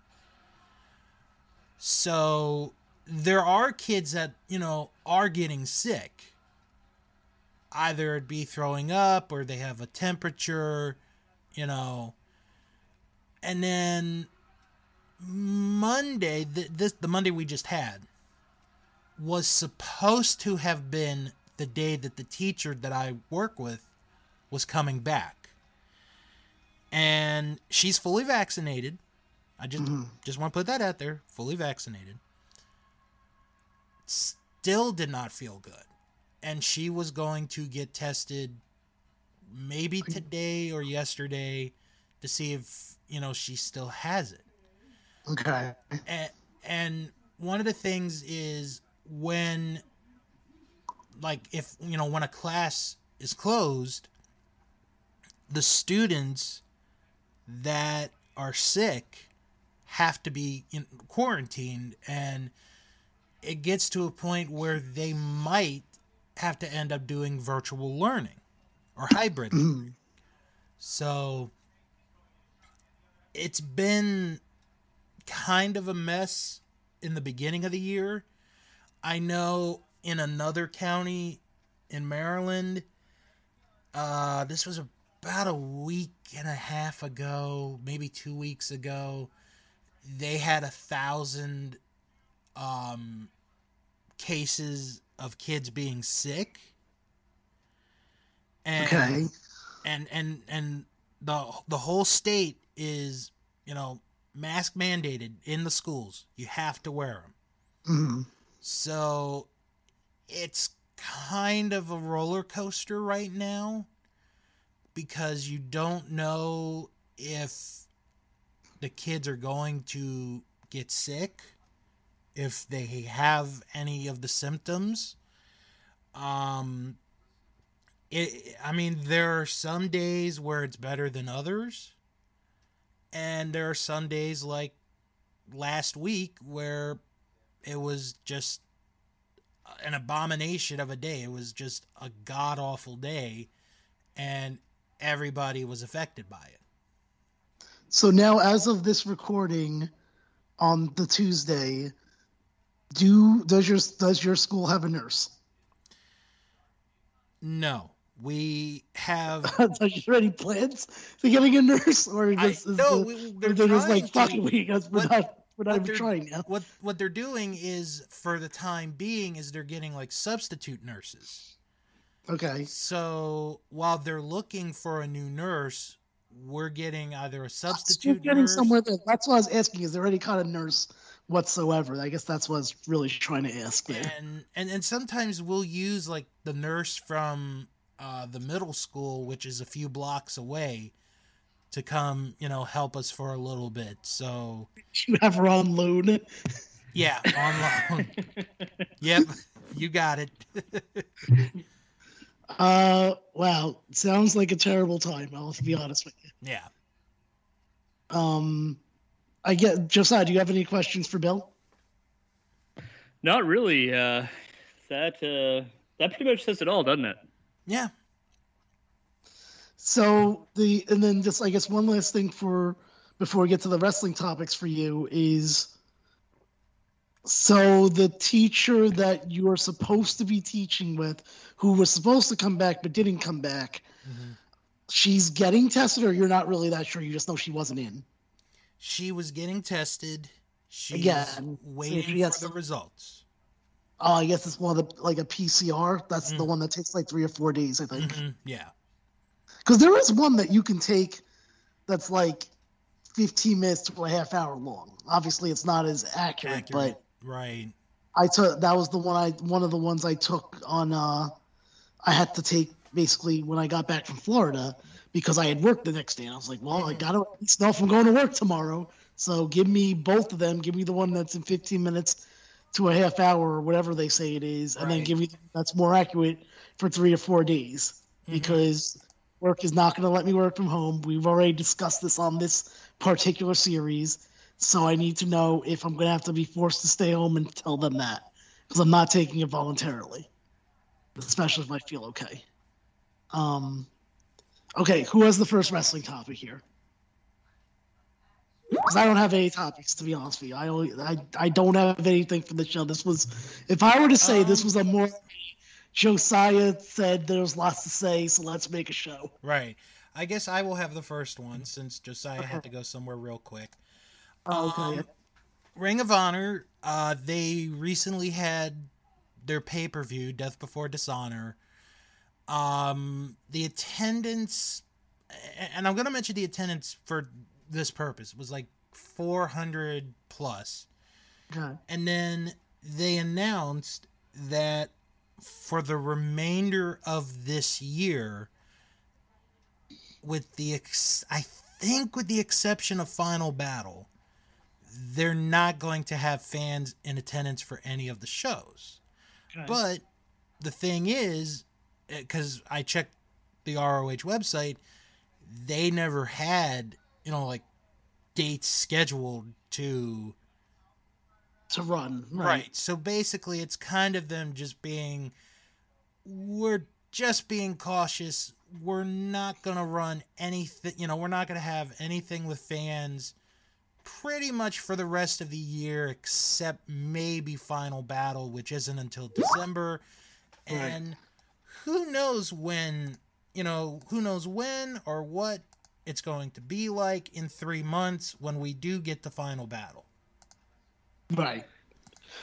Speaker 1: So there are kids that, you know, are getting sick. Either it be throwing up or they have a temperature, you know. And then Monday, the, this, the Monday we just had, was supposed to have been the day that the teacher that I work with was coming back. and she's fully vaccinated. I just mm-hmm. just want to put that out there, fully vaccinated. Still did not feel good, and she was going to get tested maybe today or yesterday to see if you know she still has it.
Speaker 2: Okay.
Speaker 1: And, and one of the things is when like if you know when a class is closed the students that are sick have to be in quarantined and it gets to a point where they might have to end up doing virtual learning or hybrid mm-hmm. learning. so it's been kind of a mess in the beginning of the year i know in another county in maryland uh this was about a week and a half ago maybe two weeks ago they had a thousand um cases of kids being sick and
Speaker 2: Okay.
Speaker 1: and and and the the whole state is you know mask mandated in the schools you have to wear them
Speaker 2: Mhm.
Speaker 1: so it's kind of a roller coaster right now because you don't know if the kids are going to get sick, if they have any of the symptoms. Um it I mean there are some days where it's better than others and there are some days like last week where it was just an abomination of a day. It was just a god awful day, and everybody was affected by it.
Speaker 2: So now, as of this recording, on the Tuesday, do does your does your school have a nurse?
Speaker 1: No, we have.
Speaker 2: Are you already plans to getting a nurse, or
Speaker 1: I,
Speaker 2: just, is
Speaker 1: no,
Speaker 2: the-
Speaker 1: we, they're,
Speaker 2: they're just like fuck it, we guys, we're
Speaker 1: What-
Speaker 2: not we're not even trying now.
Speaker 1: What what they're doing is, for the time being, is they're getting like substitute nurses.
Speaker 2: Okay,
Speaker 1: So while they're looking for a new nurse, we're getting either a
Speaker 2: so
Speaker 1: substitute
Speaker 2: getting
Speaker 1: nurse.
Speaker 2: somewhere. There. That's what I was asking. Is there any kind of nurse whatsoever? I guess that's what I was really trying to ask there.
Speaker 1: and and and sometimes we'll use like the nurse from uh, the middle school, which is a few blocks away, to come, you know, help us for a little bit. So
Speaker 2: You have her on loan.
Speaker 1: yeah, on loan. yep, you got it.
Speaker 2: Uh, wow, sounds like a terrible time. I'll have to be honest with you.
Speaker 1: yeah.
Speaker 2: Um, I get Josiah. Do you have any questions for Bill?
Speaker 3: Not really. Uh, that uh, that pretty much says it all, doesn't it?
Speaker 1: Yeah.
Speaker 2: So the and then just I guess one last thing for before we get to the wrestling topics for you is so the teacher that you are supposed to be teaching with, who was supposed to come back but didn't come back,
Speaker 1: Mhm.
Speaker 2: she's getting tested, or you're not really that sure. You just know she wasn't in.
Speaker 1: She was getting tested. She's
Speaker 2: Again, so
Speaker 1: waiting
Speaker 2: she
Speaker 1: for the results.
Speaker 2: Oh, I guess it's one of the like a PCR. That's the
Speaker 1: Mm.
Speaker 2: one that takes like three or four days, I think.
Speaker 1: Mhm, Yeah.
Speaker 2: Because there is one that you can take that's like 15 minutes to a half hour long. Obviously, it's not as accurate,
Speaker 1: Accurate.
Speaker 2: but
Speaker 1: Right.
Speaker 2: I took that was the one I one of the ones I took on. uh I had to take basically when I got back from Florida because I had work the next day. And I was like, well, I gotta at least know if I'm going to work tomorrow. So give me both of them. Give me the one that's in 15 minutes to a half hour or whatever they say it is, and then give you that's more accurate for three or four days
Speaker 1: Mhm.
Speaker 2: because work is not going to let me work from home. We've already discussed this on this particular series, so I need to know if I'm going to have to be forced to stay home and tell them that because I'm not taking it voluntarily, especially if I feel okay. Um, okay, who has the first wrestling topic here? Because I don't have any topics to be honest with you. I only I, I don't have anything for the show. This was, if I were to say this
Speaker 1: Um,
Speaker 2: was a more Josiah said there's lots to say, so let's make a show.
Speaker 1: Right. I guess I will have the first one since Josiah had to go somewhere real quick.
Speaker 2: Oh, okay.
Speaker 1: Um, Ring of Honor, uh, they recently had their pay per view, Death Before Dishonor. Um, the attendance and I'm going to mention the attendance for this purpose. It was like 400 plus. And then they announced that for the remainder of this year, with the ex- I think with the exception of Final Battle, they're not going to have fans in attendance for any of the shows. But the thing is, eh, because I checked the ROH website, they never had you know like dates scheduled to
Speaker 2: to run. Right.
Speaker 1: Right. So basically, it's kind of them just being, we're just being cautious. We're not going to run anything, you know, we're not going to have anything with fans pretty much for the rest of the year, except maybe Final Battle, which isn't until December.
Speaker 2: Right.
Speaker 1: And who knows when, you know, who knows when or what it's going to be like in three months when we do get the Final Battle.
Speaker 2: Right.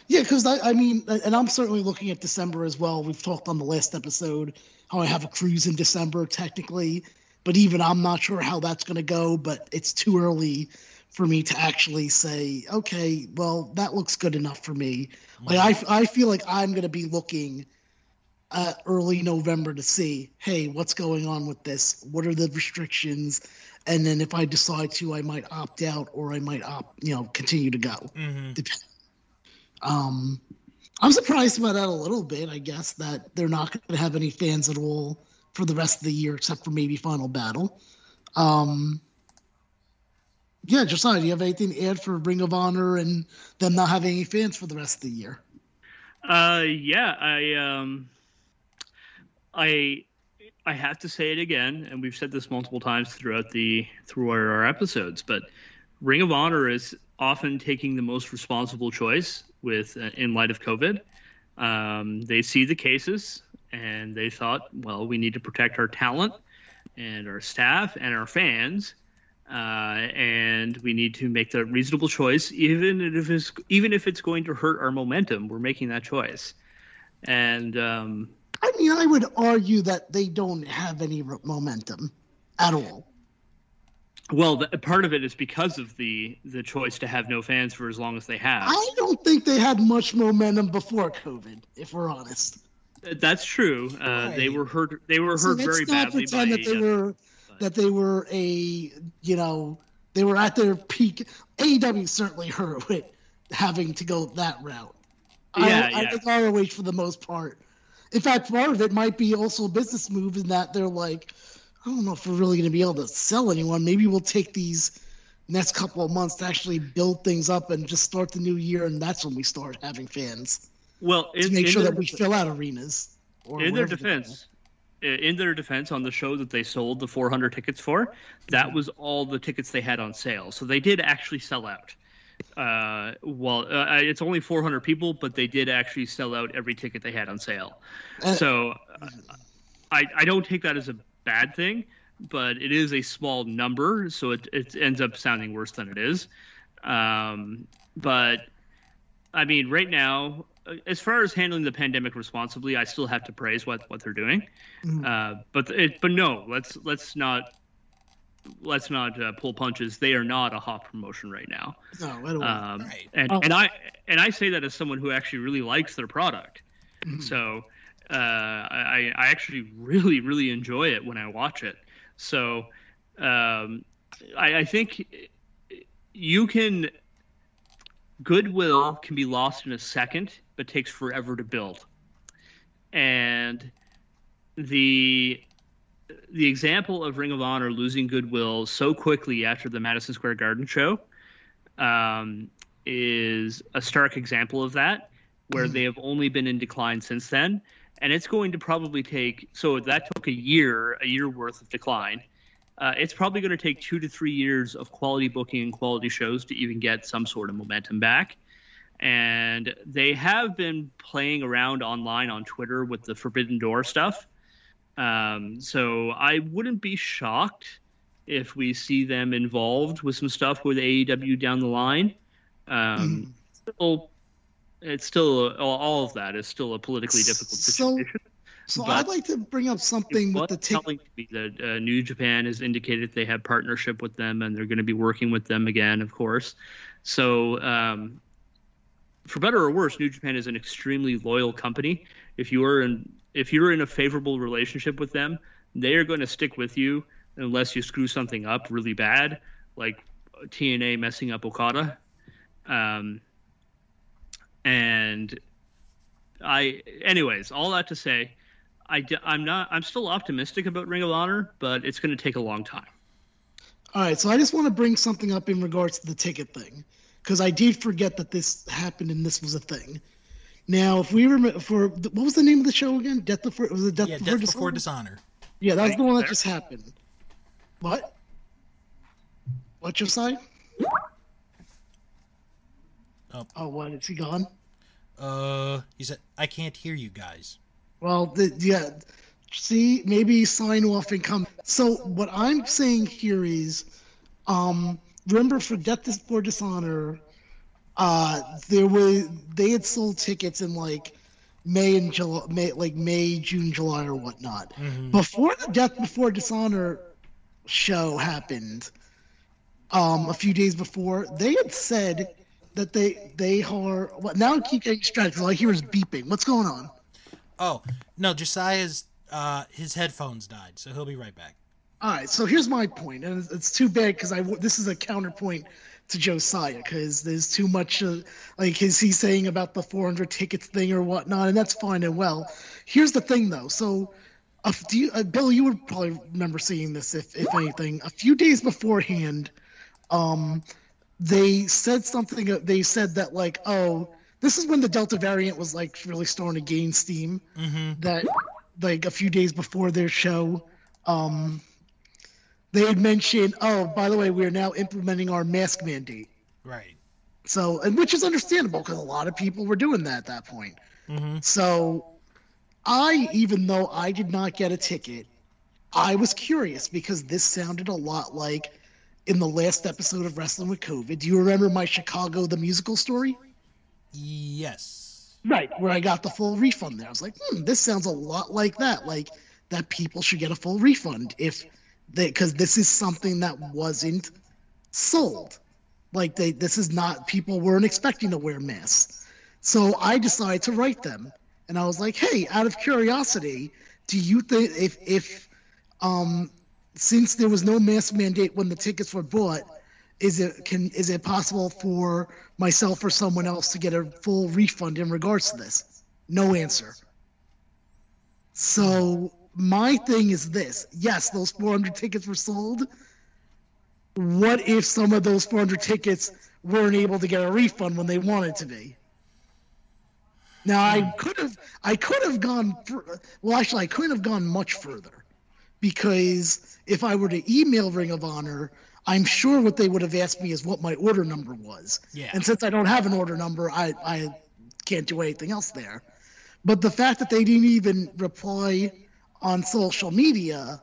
Speaker 2: Yeah, because I, I mean, and I'm certainly looking at December as well. We've talked on the last episode how I have a cruise in December technically, but even I'm not sure how that's going to go. But it's too early for me to actually say, okay, well, that looks good enough for me. Like I, I feel like I'm going to be looking at early November to see, hey, what's going on with this? What are the restrictions? And then if I decide to, I might opt out or I might opt, you know, continue to go.
Speaker 1: Mm-hmm.
Speaker 2: Um, I'm surprised by that a little bit. I guess that they're not going to have any fans at all for the rest of the year, except for maybe Final Battle. Um, yeah, Josiah, do you have anything to add for Ring of Honor and them not having any fans for the rest of the year?
Speaker 3: Uh, yeah, I um, I I have to say it again, and we've said this multiple times throughout the through our, our episodes, but Ring of Honor is often taking the most responsible choice with uh, in light of COVID. Um, they see the cases and they thought, well, we need to protect our talent and our staff and our fans, uh, and we need to make the reasonable choice, even if it's even if it's going to hurt our momentum. We're making that choice, and um,
Speaker 2: I mean, I would argue that they don't have any momentum at all.
Speaker 3: well, the, part of it is because of the the choice to have no fans for as long as they have.
Speaker 2: I don't think they had much momentum before COVID, if we're honest.
Speaker 3: That's true. Uh, They were hurt. They were
Speaker 2: So
Speaker 3: hurt very
Speaker 2: not
Speaker 3: badly by.
Speaker 2: that they
Speaker 3: uh,
Speaker 2: were that they were a you know they were at their peak. AEW certainly hurt with having to go that route.
Speaker 3: Yeah,
Speaker 2: I, I think ROH for the most part. In fact, part of it might be also a business move in that they're like, I don't know if we're really going to be able to sell anyone. Maybe we'll take these next couple of months to actually build things up and just start the new year, and that's when we start having fans
Speaker 3: well,
Speaker 2: to
Speaker 3: in,
Speaker 2: make
Speaker 3: in
Speaker 2: sure that we fill out arenas.
Speaker 3: In their defense, in their defense, on the show that they sold the 400 tickets for, that was all the tickets they had on sale. So they did actually sell out. Uh, well, uh, it's only 400 people, but they did actually sell out every ticket they had on sale.
Speaker 2: Uh,
Speaker 3: so uh, I, I don't take that as a bad thing, but it is a small number, so it, it ends up sounding worse than it is. Um, but I mean, right now, uh, as far as handling the pandemic responsibly, I still have to praise what, what they're doing.
Speaker 2: Mhm.
Speaker 3: Uh, but it, but no, let's let's not let's not uh, pull punches. They are not a hot promotion right now.
Speaker 2: No, I don't.
Speaker 3: Um,
Speaker 1: Right.
Speaker 3: and
Speaker 2: Oh.
Speaker 3: and I and I say that as someone who actually really likes their product.
Speaker 2: Mhm.
Speaker 3: So uh, I I actually really really enjoy it when I watch it. So um, I, I think you can goodwill can be lost in a second, but takes forever to build. And the the example of Ring of Honor losing goodwill so quickly after the Madison Square Garden show um, is a stark example of that, where
Speaker 2: Mhm.
Speaker 3: they have only been in decline since then. And it's going to probably take, so that took a year, a year worth of decline. Uh, it's probably going to take two to three years of quality booking and quality shows to even get some sort of momentum back. And they have been playing around online on Twitter with the Forbidden Door stuff. Um, so I wouldn't be shocked if we see them involved with some stuff with AEW down the line. Um, still, it's still all, of that is still a politically difficult
Speaker 2: So-
Speaker 3: situation.
Speaker 2: So
Speaker 3: But-
Speaker 2: I'd like to bring up something with the ticket.
Speaker 3: telling me that uh, New Japan has indicated they have partnership with them and they're going to be working with them again, of course. So, um, for better or worse, New Japan is an extremely loyal company. If you are in if you're in a favorable relationship with them, they are going to stick with you unless you screw something up really bad, like TNA messing up Okada. Um, and I, anyways, all that to say, I, am not. I'm still optimistic about Ring of Honor, but it's going to take a long time.
Speaker 2: All right, so I just want to bring something up in regards to the ticket thing, because I did forget that this happened and this was a thing. Now, if we remember, for what was the name of the show again? Death before was it Death,
Speaker 1: Yeah,
Speaker 2: before,
Speaker 1: death before
Speaker 2: Dishonor?
Speaker 1: dishonor.
Speaker 2: Yeah, that was the one that just happened. What? What your side?
Speaker 1: Oh.
Speaker 2: Oh, what? Is he gone?
Speaker 1: Uh, he said, "I can't hear you guys."
Speaker 2: Well, the, yeah. See, maybe sign off and come. So what I'm saying here is, um, remember for Death Before Dishonor, uh, there was they had sold tickets in like May and July, May, like May, June, July, or whatnot.
Speaker 1: Mhm.
Speaker 2: Before the Death Before Dishonor show happened, um, a few days before, they had said that they they are. What now? I keep getting distracted. All I hear is beeping. What's going on?
Speaker 1: Oh no, Josiah's uh his headphones died, so he'll be right back.
Speaker 2: All right, so here's my point, and it's, it's too bad because I this is a counterpoint to Josiah because there's too much uh, like his he's saying about the 400 tickets thing or whatnot, and that's fine and well. Here's the thing though, so. Uh, do you, uh, Bill, you would probably remember seeing this if, if anything. A few days beforehand, um, they said something. uh, They said that like, oh, this is when the Delta variant was like really starting to gain steam
Speaker 1: Mm-hmm.
Speaker 2: that like a few days before their show um they had mentioned oh by the way we're now implementing our mask mandate
Speaker 1: Right.
Speaker 2: so and which is understandable because a lot of people were doing that at that point
Speaker 1: Mm-hmm.
Speaker 2: so i even though i did not get a ticket i was curious because this sounded a lot like in the last episode of wrestling with covid do you remember my chicago the musical story
Speaker 1: Yes.
Speaker 2: Right, where I got the full refund there. I was like, hmm, this sounds a lot like that. Like that people should get a full refund if because this is something that wasn't sold. Like they this is not people weren't expecting to wear masks. So I decided to write them. And I was like, hey, out of curiosity, do you think if if um since there was no mask mandate when the tickets were bought, is it can is it possible for myself or someone else to get a full refund in regards to this? No answer. So my thing is this: yes, those 400 tickets were sold. What if some of those 400 tickets weren't able to get a refund when they wanted to be? Now I hmm. could have I could have gone fur- well actually I couldn't have gone much further because if I were to email Ring of Honor, I'm sure what they would have asked me is what my order number was.
Speaker 1: Yeah.
Speaker 2: And since I don't have an order number, I, I can't do anything else there. But the fact that they didn't even reply on social media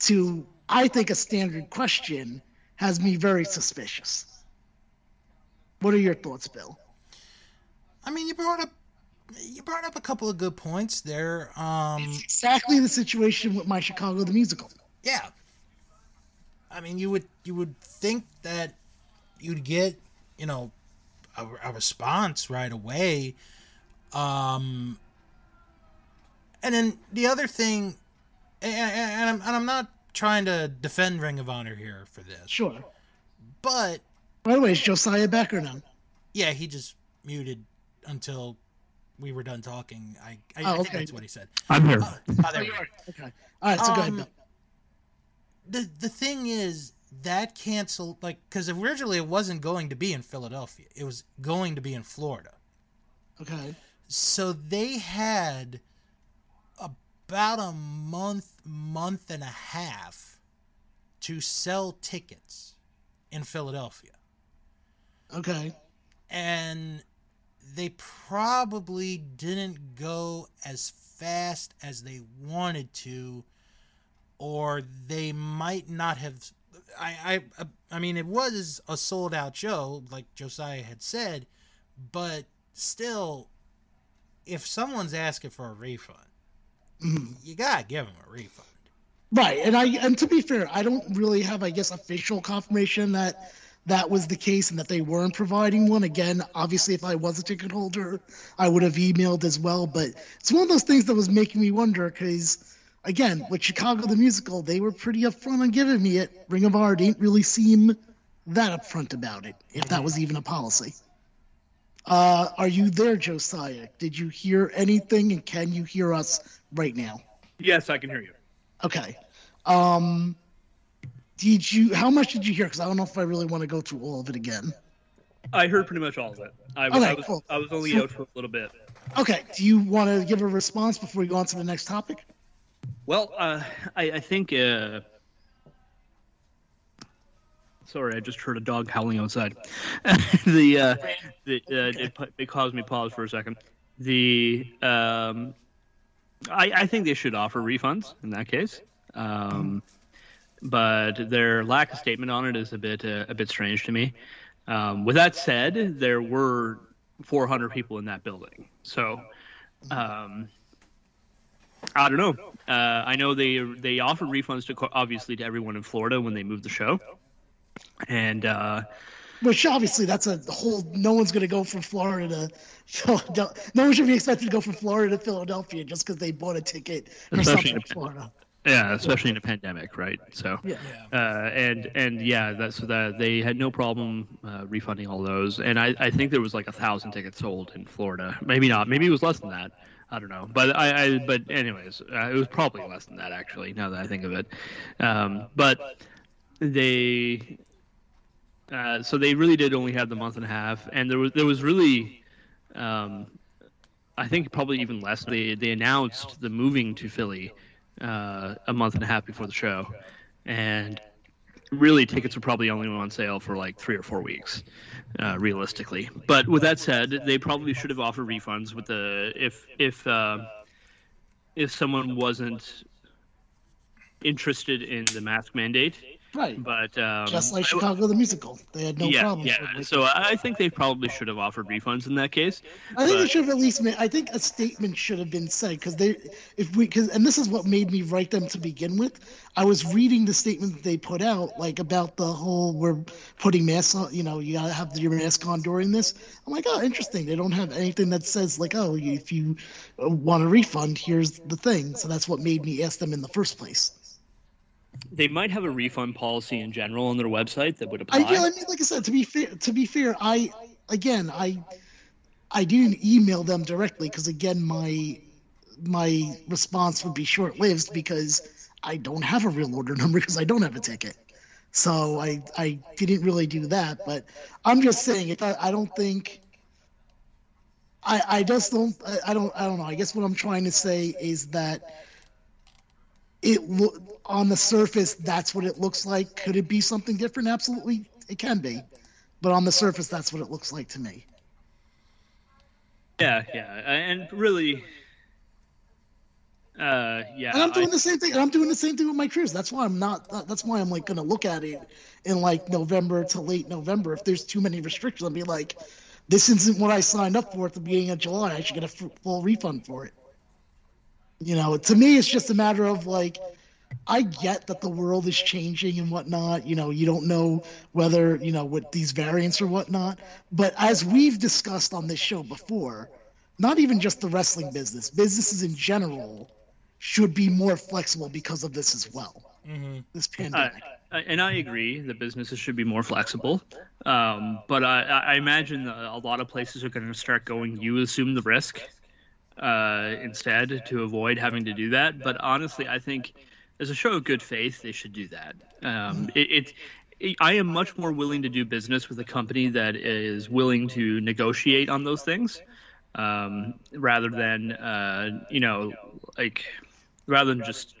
Speaker 2: to, I think, a standard question has me very suspicious. What are your thoughts, Bill?
Speaker 1: I mean, you brought up you brought up a couple of good points there. Um,
Speaker 2: Exactly the situation with my Chicago the musical.
Speaker 1: yeah. I mean, you would you would think that you'd get you know a, a response right away. Um, and then the other thing, and, and, I'm, and I'm not trying to defend Ring of Honor here for this,
Speaker 2: Sure.
Speaker 1: but
Speaker 2: By the way, is Josiah back or no?
Speaker 1: yeah, he just muted until we were done talking. I I,
Speaker 2: Oh,
Speaker 1: I think
Speaker 2: okay.
Speaker 1: that's what he said.
Speaker 3: I'm here.
Speaker 1: Uh, oh, there we go.
Speaker 2: Okay. All right, so go ahead,
Speaker 1: Um,
Speaker 2: Bill.
Speaker 1: the the thing is that canceled like because originally it wasn't going to be in Philadelphia. It was going to be in Florida.
Speaker 2: Okay.
Speaker 1: So they had about a month, month and a half to sell tickets in Philadelphia.
Speaker 2: Okay.
Speaker 1: and they probably didn't go as fast as they wanted to or they might not have I, I I mean it was a sold out show like Josiah had said but still if someone's asking for a refund. You gotta give them a refund.
Speaker 2: Right, and I and to be fair, I don't really have, I guess, official confirmation that that was the case and that they weren't providing one. Again, obviously, if I was a ticket holder, I would have emailed as well. But it's one of those things that was making me wonder because, again, with Chicago the musical, they were pretty upfront on giving me it. Ring of Honor didn't really seem that upfront about it, if that mm-hmm. was even a policy. Uh, are you there, Josiah? Did you hear anything, and can you hear us right now?
Speaker 3: Yes, I can hear you.
Speaker 2: Okay. Um, did you? How much did you hear? Because I don't know if I really want to go through all of it again.
Speaker 3: I heard pretty much all of it. I, was
Speaker 2: Okay,
Speaker 3: I was,
Speaker 2: cool.
Speaker 3: I was only
Speaker 2: So-
Speaker 3: out for a little bit.
Speaker 2: Okay. Do you want to give a response before we go on to the next topic?
Speaker 3: Well, uh, I, I think. Uh... Sorry, I just heard a dog howling outside. the uh, the uh, it, it caused me pause for a second. The um, I, I think they should offer refunds in that case. Um, but their lack of statement on it is a bit uh, a bit strange to me. Um, with that said, there were 400 people in that building, so um, I don't know. Uh, I know they they offered refunds to obviously to everyone in Florida when they moved the show, and uh,
Speaker 2: Which obviously that's a whole. No one's going to go from Florida to Philadelphia. No one should be expected to go from Florida to Philadelphia just because they bought a ticket or
Speaker 3: Especially
Speaker 2: something
Speaker 3: in-
Speaker 2: in Florida.
Speaker 3: yeah, especially in a pandemic, right? So.
Speaker 2: Yeah.
Speaker 1: Yeah.
Speaker 3: uh, and and yeah, that's that they had no problem uh, refunding all those, and I, I think there was like a thousand tickets sold in Florida. Maybe not. Maybe it was less than that. I don't know. But I, I but anyways, uh, it was probably less than that actually. Now that I think of it, um, but they. Uh, so they really did only have the month and a half, and there was there was really, um, I think probably even less. They they announced the moving to Philly uh, a month and a half before the show, and really tickets were probably only on sale for like three or four weeks, uh, realistically. But with that said, they probably should have offered refunds with the if if uh, if someone wasn't interested in the mask mandate.
Speaker 2: Right.
Speaker 3: But um,
Speaker 2: Just like Chicago the musical, they had no
Speaker 3: yeah,
Speaker 2: problem.
Speaker 3: yeah. So I think they probably should have offered refunds in that case.
Speaker 2: I think they should have at least made. I think a statement should have been said because they, if we, because and this is what made me write them to begin with. I was reading the statement that they put out, like about the whole we're putting masks on. You know, you gotta have your mask on during this. I'm like, oh, interesting. They don't have anything that says like, oh, if you uh, want a refund, here's the thing. So that's what made me ask them in the first place.
Speaker 3: They might have a refund policy in general on their website that would apply.
Speaker 2: I, yeah, I mean, like I said, to be fair, to be fair, I again, I I didn't email them directly because again, my my response would be short lived because I don't have a real order number because I don't have a ticket. So I I didn't really do that, but I'm just saying if I, I don't think I I just don't I, I don't I don't know. I guess what I'm trying to say is that it lo- on the surface that's what it looks like. Could it be something different? Absolutely, it can be. But on the surface, that's what it looks like to me.
Speaker 3: Yeah, yeah, and really, uh, yeah.
Speaker 2: And I'm doing
Speaker 3: I-
Speaker 2: the same thing. And I'm doing the same thing with my cruise. That's why I'm not. That's why I'm like going to look at it in like November to late November. If there's too many restrictions, I'll be like, this isn't what I signed up for at the beginning of July. I should get a f- full refund for it. You know, to me, it's just a matter of like, I get that the world is changing and whatnot. You know, you don't know whether you know with these variants or whatnot. But as we've discussed on this show before, not even just the wrestling business, businesses in general should be more flexible because of this as well.
Speaker 1: hmm
Speaker 2: This pandemic.
Speaker 3: I- and I agree that businesses should be more flexible, um, but I, I I imagine a lot of places are going to start going. You assume the risk uh, instead to avoid having to do that. But honestly, I think as a show of good faith, they should do that. Um, it, it, it, I am much more willing to do business with a company that is willing to negotiate on those things, um, rather than uh, you know, like rather than just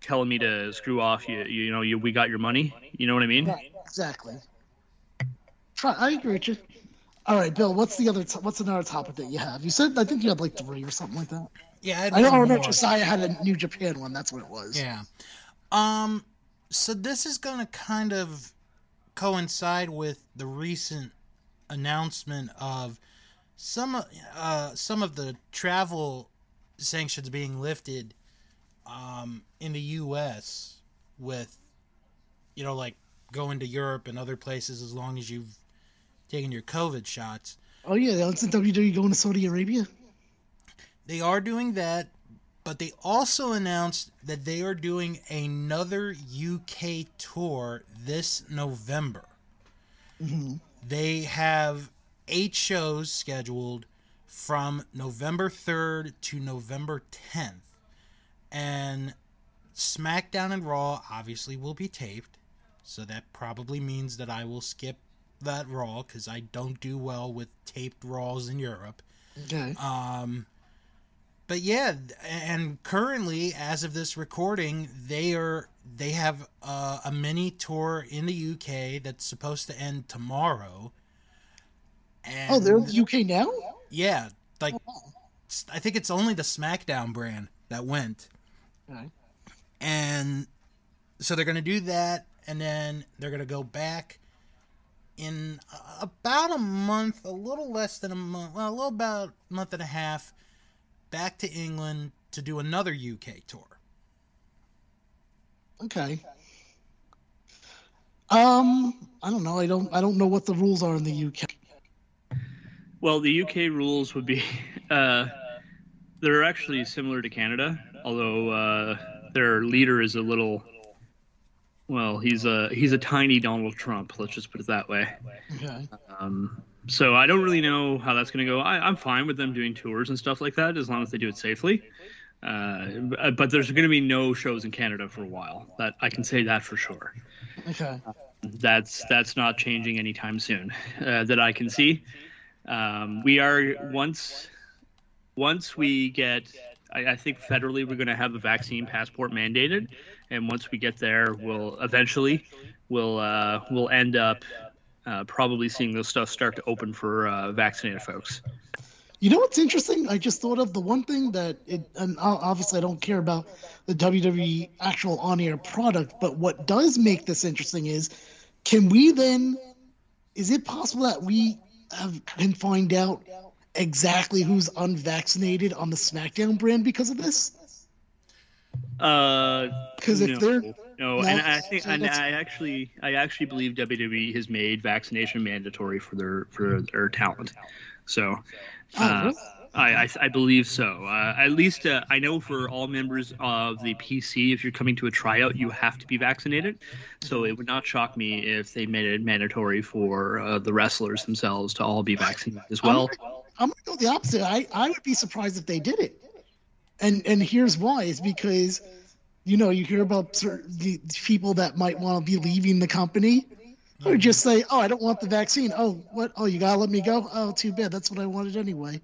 Speaker 3: telling me to screw off. You you know, you we got your money. You know what I mean?
Speaker 2: Right, exactly. I agree with you. All right, Bill. What's the other? T- what's another topic that you have? You said I think you had like three or something like that.
Speaker 1: Yeah, I'd
Speaker 2: I I know. Josiah had a New Japan one. That's what it was.
Speaker 1: Yeah. Um so this is going to kind of coincide with the recent announcement of some uh some of the travel sanctions being lifted um, in the U.S. with, you know, like going to Europe and other places as long as you've taken your COVID shots.
Speaker 2: Oh yeah, isn't WWE going to Saudi Arabia?
Speaker 1: They are doing that, but they also announced that they are doing another UK tour this November.
Speaker 2: Mm-hmm.
Speaker 1: They have eight shows scheduled from November 3rd to November 10th. And SmackDown and Raw obviously will be taped. So that probably means that I will skip that Raw because I don't do well with taped Raws in Europe.
Speaker 2: Okay.
Speaker 1: Um, but yeah, and currently, as of this recording, they are they have uh, a mini tour in the UK that's supposed to end tomorrow. And
Speaker 2: oh, they're in the UK now.
Speaker 1: yeah, like I think it's only the SmackDown brand that went,
Speaker 2: Okay.
Speaker 1: and so they're gonna do that, and then they're gonna go back in about a month, a little less than a month, well, a little about a month and a half, back to England to do another UK tour.
Speaker 2: Okay. Um, I don't know. I don't. I don't know what the rules are in the UK.
Speaker 3: Well, the UK rules would be uh, they're actually similar to Canada, although uh, their leader is a little. Well, he's a he's a tiny Donald Trump. Let's just put it that way.
Speaker 2: Okay.
Speaker 3: Um, so I don't really know how that's going to go. I, I'm fine with them doing tours and stuff like that as long as they do it safely. Uh, but there's going to be no shows in Canada for a while. That I can say that for sure.
Speaker 2: Okay.
Speaker 3: That's that's not changing anytime soon uh, that I can see. Um, we are once once we get, I, I think federally we're going to have a vaccine passport mandated, and once we get there, we'll eventually we'll uh, we'll end up uh, probably seeing those stuff start to open for uh, vaccinated folks.
Speaker 2: You know what's interesting? I just thought of the one thing that it, and obviously I don't care about the WWE actual on-air product, but what does make this interesting is, can we then? Is it possible that we have, can find out exactly who's unvaccinated on the SmackDown brand because of this?
Speaker 3: Uh,
Speaker 2: Because if
Speaker 3: no,
Speaker 2: they're
Speaker 3: no,
Speaker 2: No,
Speaker 3: and I think and I actually I actually believe WWE has made vaccination mandatory for their for their talent. So,
Speaker 2: Oh,
Speaker 3: uh,
Speaker 2: really?
Speaker 3: I, I I believe so. Uh, at least uh, I know for all members of the PC, if you're coming to a tryout, you have to be vaccinated. So it would not shock me if they made it mandatory for uh, the wrestlers themselves to all be vaccinated as well.
Speaker 2: I'm gonna go the opposite. I, I would be surprised if they did it, and and here's why: is because you know you hear about certain, the people that might want to be leaving the company, or just say, "Oh, I don't want the vaccine." Oh, what? Oh, you gotta let me go. Oh, too bad. That's what I wanted anyway.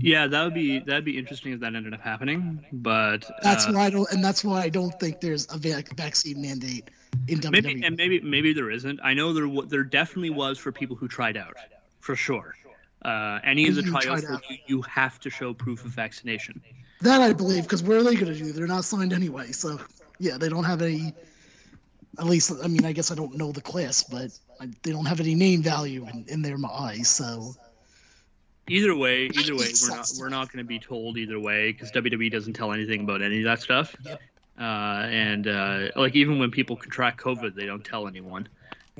Speaker 3: Yeah, that would be that'd be interesting if that ended up happening. But
Speaker 2: That's
Speaker 3: uh,
Speaker 2: why I don't, and that's why I don't think there's a vac- vaccine mandate in WWE.
Speaker 3: maybe and maybe maybe there isn't. I know there there definitely was for people who tried out, for sure. Uh, any of the
Speaker 2: You tried
Speaker 3: tryouts,
Speaker 2: out.
Speaker 3: you, you have to show proof of vaccination.
Speaker 2: That I believe, because what are they going to do? They're not signed anyway, so yeah, they don't have any. At least, I mean, I guess I don't know the class, but I, they don't have any name value in, in their eyes. So
Speaker 3: Either way, either way, we're not we're not going to be told either way because WWE doesn't tell anything about any of that stuff.
Speaker 1: Yep.
Speaker 3: Uh, and uh, like even when people contract COVID, they don't tell anyone.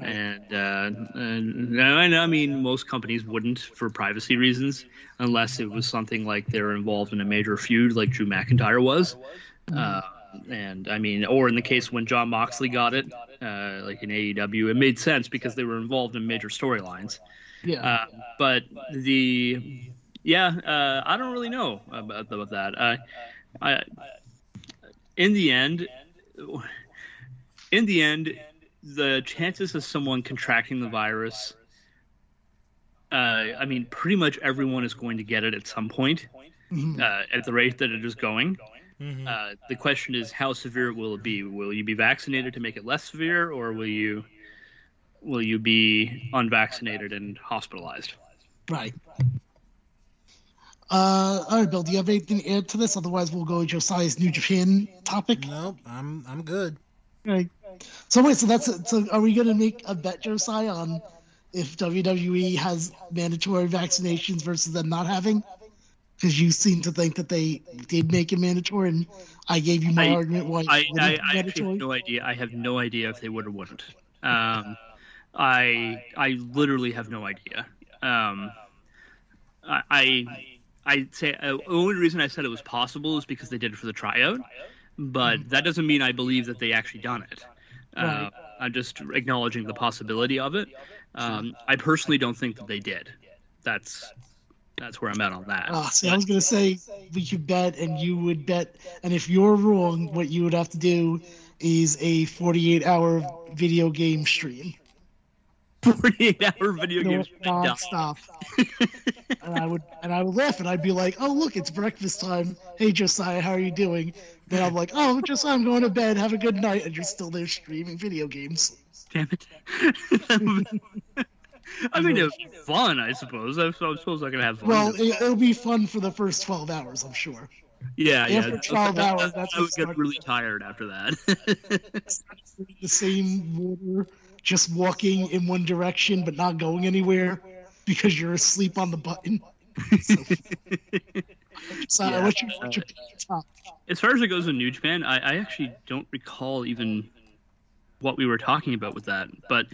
Speaker 3: And, uh, and and I mean, most companies wouldn't for privacy reasons, unless it was something like they're involved in a major feud, like Drew McIntyre was. Uh, and I mean, or in the case when Jon Moxley got it, uh, like in AEW, it made sense because they were involved in major storylines.
Speaker 2: yeah,
Speaker 3: Uh, but the yeah, uh, I don't really know about, about that. Uh, I, in the end, in the end, the chances of someone contracting the virus. Uh, I mean, pretty much everyone is going to get it at some point,
Speaker 2: Mhm.
Speaker 3: uh, at the rate that it is going.
Speaker 1: Mhm.
Speaker 3: Uh, the question is, how severe will it be? Will you be vaccinated to make it less severe, or will you will you be unvaccinated and hospitalized?
Speaker 2: right. Uh, all right, Bill. Do you have anything to add to this? Otherwise, we'll go to Josiah's New Japan topic.
Speaker 1: Nope, I'm I'm good.
Speaker 2: Right. So wait, so that's so. Are we going to make a bet, Josiah, on if WWE has mandatory vaccinations versus them not having? because you seem to think that they did make it mandatory, and I gave you my
Speaker 3: I-
Speaker 2: argument why.
Speaker 3: I, I, I actually have no idea. I have no idea if they would or wouldn't. Um, I I literally have no idea. Um, I I I'd say uh, the only reason I said it was possible is because they did it for the tryout, but that doesn't mean I believe that they actually done it. Uh, I'm just acknowledging the possibility of it. Um, I personally don't think that they did. That's that's where I'm at on that.
Speaker 2: Ah, see, I was gonna say we could bet, and you would bet, and if you're wrong, what you would have to do is a 48-hour video game stream,
Speaker 3: 48 hour video
Speaker 2: no,
Speaker 3: games.
Speaker 2: non-stop. and I would, and I would laugh, and I'd be like, "Oh, look, it's breakfast time. Hey, Josiah, how are you doing?" Then I'm like, "Oh, just I'm going to bed. Have a good night," and you're still there streaming video games.
Speaker 3: Damn it. I mean, it was fun, I suppose. I, suppose I can have fun.
Speaker 2: Well, it, it'll be fun for the first 12 hours, I'm sure.
Speaker 3: yeah, yeah.
Speaker 2: after 12 hours, that's
Speaker 3: I would get really tired after that.
Speaker 2: the same water, just walking in one direction but not going anywhere because you're asleep on the button. So, so
Speaker 3: Yeah.
Speaker 2: what's your, what's your top?
Speaker 3: as far as it goes in New Japan, I, I actually don't recall even what we were talking about with that. But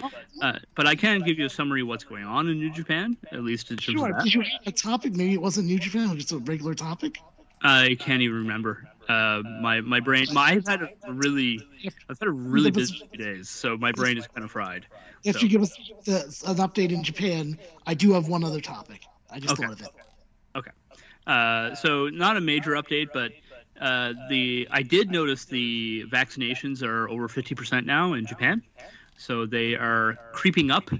Speaker 3: uh, but I can give you a summary of what's going on in New Japan, at least in terms
Speaker 2: Sure,
Speaker 3: of that.
Speaker 2: did you have a topic? Maybe it wasn't New Japan, it was just a regular topic.
Speaker 3: I can't even remember. Uh, my my brain. My, I've had a really, I've had a really busy few days, so my brain is kind of fried.
Speaker 2: If
Speaker 3: So-
Speaker 2: you give us the, an update in Japan, I do have one other topic. I just
Speaker 3: Okay.
Speaker 2: thought of it.
Speaker 3: Uh, so not a major update, but uh, the I did notice the vaccinations are over 50% now in Japan, so they are creeping up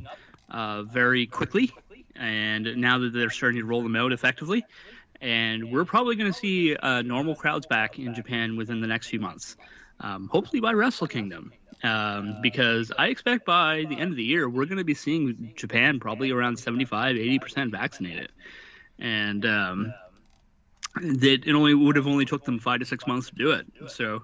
Speaker 3: uh, very quickly, and now that they're starting to roll them out effectively, and we're probably going to see uh, normal crowds back in Japan within the next few months, um, hopefully by Wrestle Kingdom. Um, because I expect by the end of the year, we're going to be seeing Japan probably around 75, 80% vaccinated. And um, that it only would have only took them five to six months to do it. So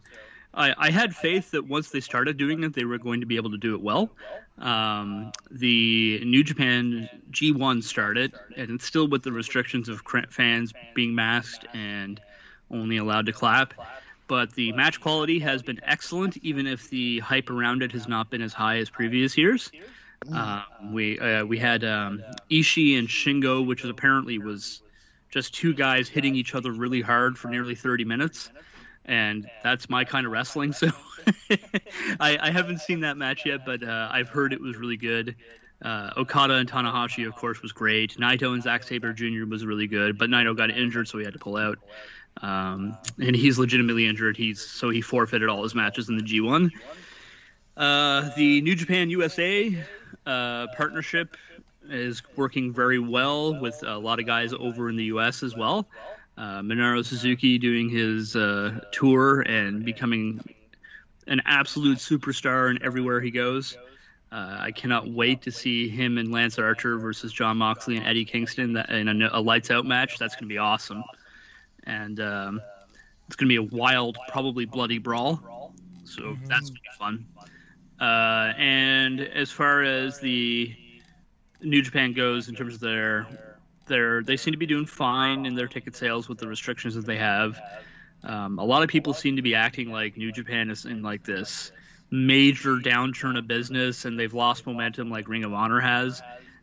Speaker 3: I, I had faith that once they started doing it, they were going to be able to do it well. Um, the New Japan G1 started, and it's still with the restrictions of fans being masked and only allowed to clap. But the match quality has been excellent, even if the hype around it has not been as high as previous years. Um, we uh, we had um, Ishii and Shingo, which was apparently was just two guys hitting each other really hard for nearly 30 minutes, and that's my kind of wrestling. So I, I haven't seen that match yet, but uh, I've heard it was really good. Uh, Okada and Tanahashi, of course, was great. Naito and Zack Sabre Jr. was really good, but Naito got injured, so he had to pull out. Um, and he's legitimately injured. He's so he forfeited all his matches in the G1. Uh, the New Japan USA uh, partnership is working very well with a lot of guys over in the U.S. as well. Uh, Minoru Suzuki doing his uh, tour and becoming an absolute superstar in everywhere he goes. Uh, I cannot wait to see him and Lance Archer versus Jon Moxley and Eddie Kingston in a, a lights out match. That's going to be awesome. And um, it's going to be a wild, probably bloody brawl. So that's going to be fun. Uh, and as far as the New Japan goes in terms of their their they seem to be doing fine in their ticket sales with the restrictions that they have. Um, a lot of people seem to be acting like New Japan is in like this major downturn of business and they've lost momentum like Ring of Honor has.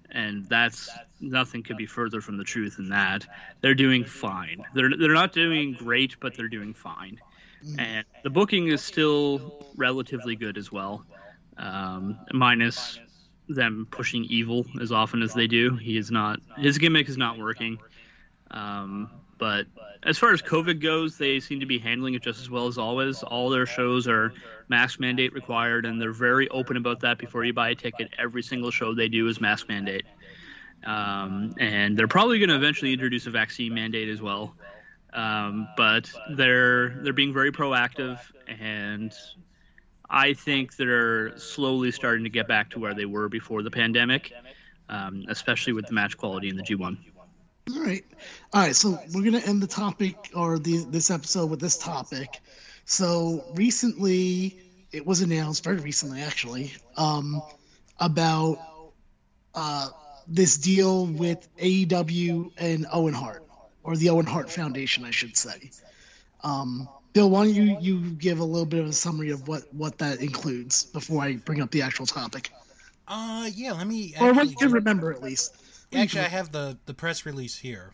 Speaker 3: And that's nothing could be further from the truth than that. They're doing fine. They're they're not doing great, but they're doing fine. And the booking is still relatively good as well, um, minus them pushing EVIL as often as they do. He is not his gimmick is not working. Um, but as far as COVID goes, they seem to be handling it just as well as always. All their shows are mask mandate required, and they're very open about that before you buy a ticket. Every single show they do is mask mandate. Um, and they're probably going to eventually introduce a vaccine mandate as well. Um, but they're they're being very proactive, and I think they're slowly starting to get back to where they were before the pandemic, um, especially with the match quality in the G1.
Speaker 2: All right, all right. So we're gonna end the topic or the this episode with this topic. So recently, it was announced very recently, actually, um, about uh, this deal with AEW and Owen Hart. or the Owen Hart Foundation, I should say. Um, Bill, why don't you you give a little bit of a summary of what what that includes before I bring up the actual topic?
Speaker 1: Uh, yeah. Let me.
Speaker 2: Or what you can remember at least.
Speaker 1: Actually, I have the the press release here.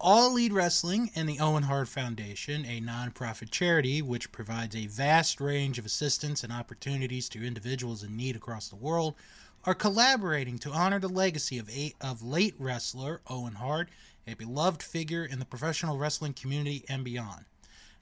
Speaker 1: All Elite Wrestling and the Owen Hart Foundation, a nonprofit charity which provides a vast range of assistance and opportunities to individuals in need across the world, are collaborating to honor the legacy of a, of late wrestler Owen Hart, a beloved figure in the professional wrestling community and beyond.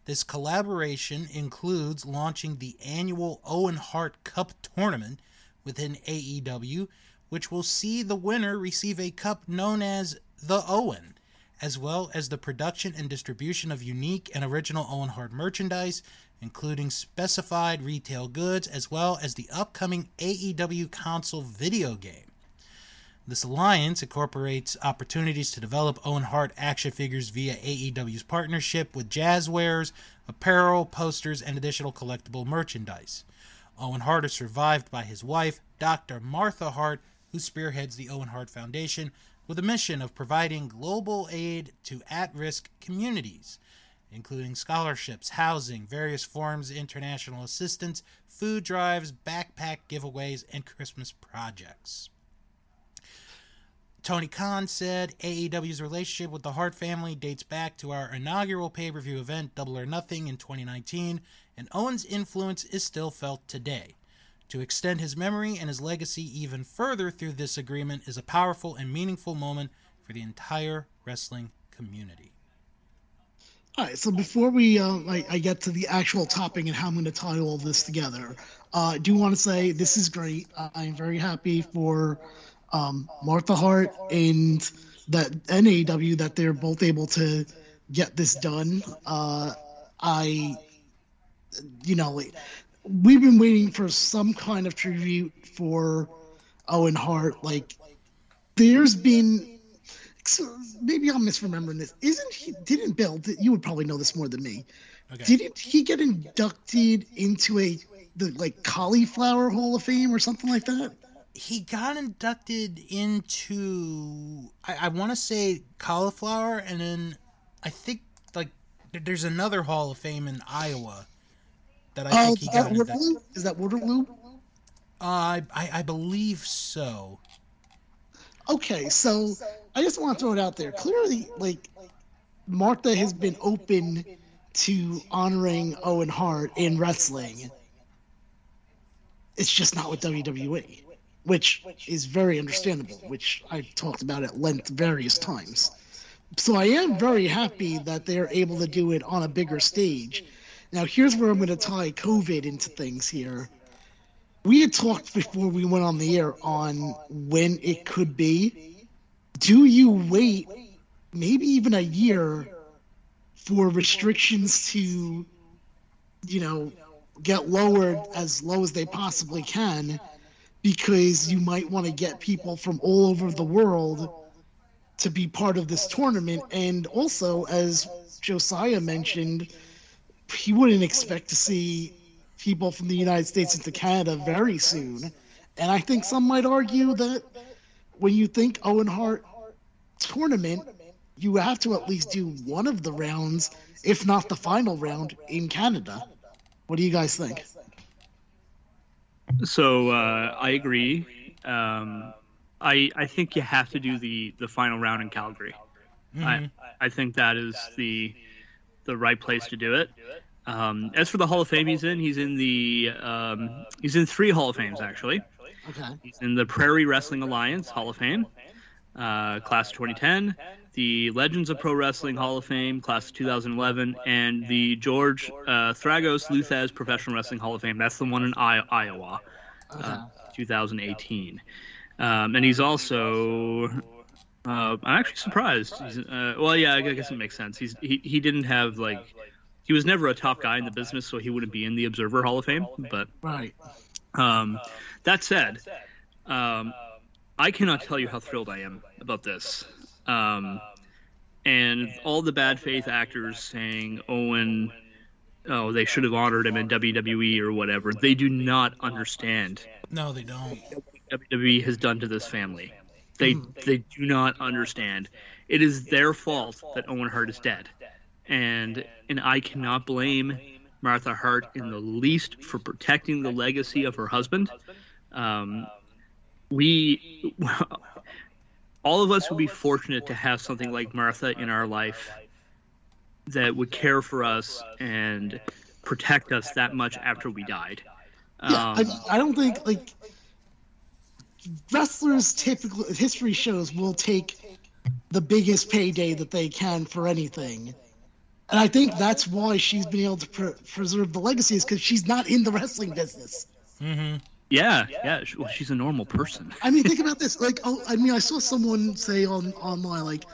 Speaker 1: This collaboration includes launching the annual Owen Hart Cup tournament within AEW, which will see the winner receive a cup known as the Owen, as well as the production and distribution of unique and original Owen Hart merchandise, including specified retail goods, as well as the upcoming AEW console video game. This alliance incorporates opportunities to develop Owen Hart action figures via AEW's partnership with Jazwares, apparel, posters, and additional collectible merchandise. Owen Hart is survived by his wife, Dr. Martha Hart, who spearheads the Owen Hart Foundation with a mission of providing global aid to at risk communities, including scholarships, housing, various forms of international assistance, food drives, backpack giveaways, and Christmas projects. Tony Khan said AEW's relationship with the Hart family dates back to our inaugural pay per view event, Double or Nothing, in 2019, and Owen's influence is still felt today. To extend his memory and his legacy even further through this agreement is a powerful and meaningful moment for the entire wrestling community.
Speaker 2: All right, so before we uh, I, I get to the actual topic and how I'm going to tie all this together, uh, I do want to say this is great. Uh, I'm very happy for um, Martha Hart and that AEW that they're both able to get this done. Uh, I, you know, we've been waiting for some kind of tribute for Owen Hart. Like, there's been maybe I'm misremembering this. Isn't he? Didn't Bill? You would probably know this more than me.
Speaker 1: Okay.
Speaker 2: Didn't he get inducted into a the like cauliflower Hall of Fame or something like that?
Speaker 1: He got inducted into I, I want to say cauliflower, and then I think like there's another Hall of Fame in Iowa that I
Speaker 2: Oh,
Speaker 1: think he got
Speaker 2: that
Speaker 1: inducted.
Speaker 2: Waterloo? Is that Waterloo?
Speaker 1: Uh, I, I I believe so.
Speaker 2: Okay, so I just want to throw it out there. Clearly, like Martha has been open to honoring Owen Hart in wrestling. It's just not with WWE, which is very understandable, which I've talked about at length various times. So I am very happy that they're able to do it on a bigger stage. Now, here's where I'm going to tie COVID into things here. We had talked before we went on the air on when it could be. Do you wait maybe even a year for restrictions to, you know, get lowered as low as they possibly can because you might want to get people from all over the world to be part of this tournament. And also, as Josiah mentioned, he wouldn't expect to see people from the United States into Canada very soon. And I think some might argue that when you think Owen Hart tournament, you have to at least do one of the rounds, if not the final round, in Canada. What do you guys think?
Speaker 3: So uh, I agree. Um, I I think you have to do the the final round in Calgary. I I think that is the the right place to do it. Um, as for the Hall of Fame he's in, he's in the um, he's in three Hall of Fames actually.
Speaker 2: Okay.
Speaker 3: He's in the Prairie Wrestling Alliance Hall of Fame, uh, class of 2010, the Legends of Pro Wrestling Hall of Fame, class of 2011, and the George uh, Tragos Luthez Professional Wrestling Hall of Fame. That's the one in I- Iowa, uh, 2018. Um, and he's also. Uh, I'm actually surprised. He's, uh, well, yeah, I guess it makes sense. He's he, he didn't have like he was never a top guy in the business, so he wouldn't be in the Observer Hall of Fame. But
Speaker 2: Right.
Speaker 3: um, that said, um, I cannot tell you how thrilled I am about this. Um, and all the bad faith actors saying Owen, oh, they should have honored him in WWE or whatever. They do not understand
Speaker 1: No, they don't.
Speaker 3: WWE has done to this family. They
Speaker 2: Mhm.
Speaker 3: they do not understand. It is their fault that Owen Hart is dead, and and I cannot blame Martha Hart in the least for protecting the legacy of her husband. Um, we all of us would be fortunate to have something like Martha in our life that would care for us and protect us that much after we died.
Speaker 2: Yeah,
Speaker 3: Um,
Speaker 2: I, I don't think like wrestlers typically history shows will take the biggest payday that they can for anything. And I think that's why she's been able to pre- preserve the legacy is because she's not in the wrestling business.
Speaker 1: Mm-hmm.
Speaker 3: Yeah, yeah. Well, she's a normal person.
Speaker 2: I mean, think about this. Like, oh, I mean, I saw someone say on online, like,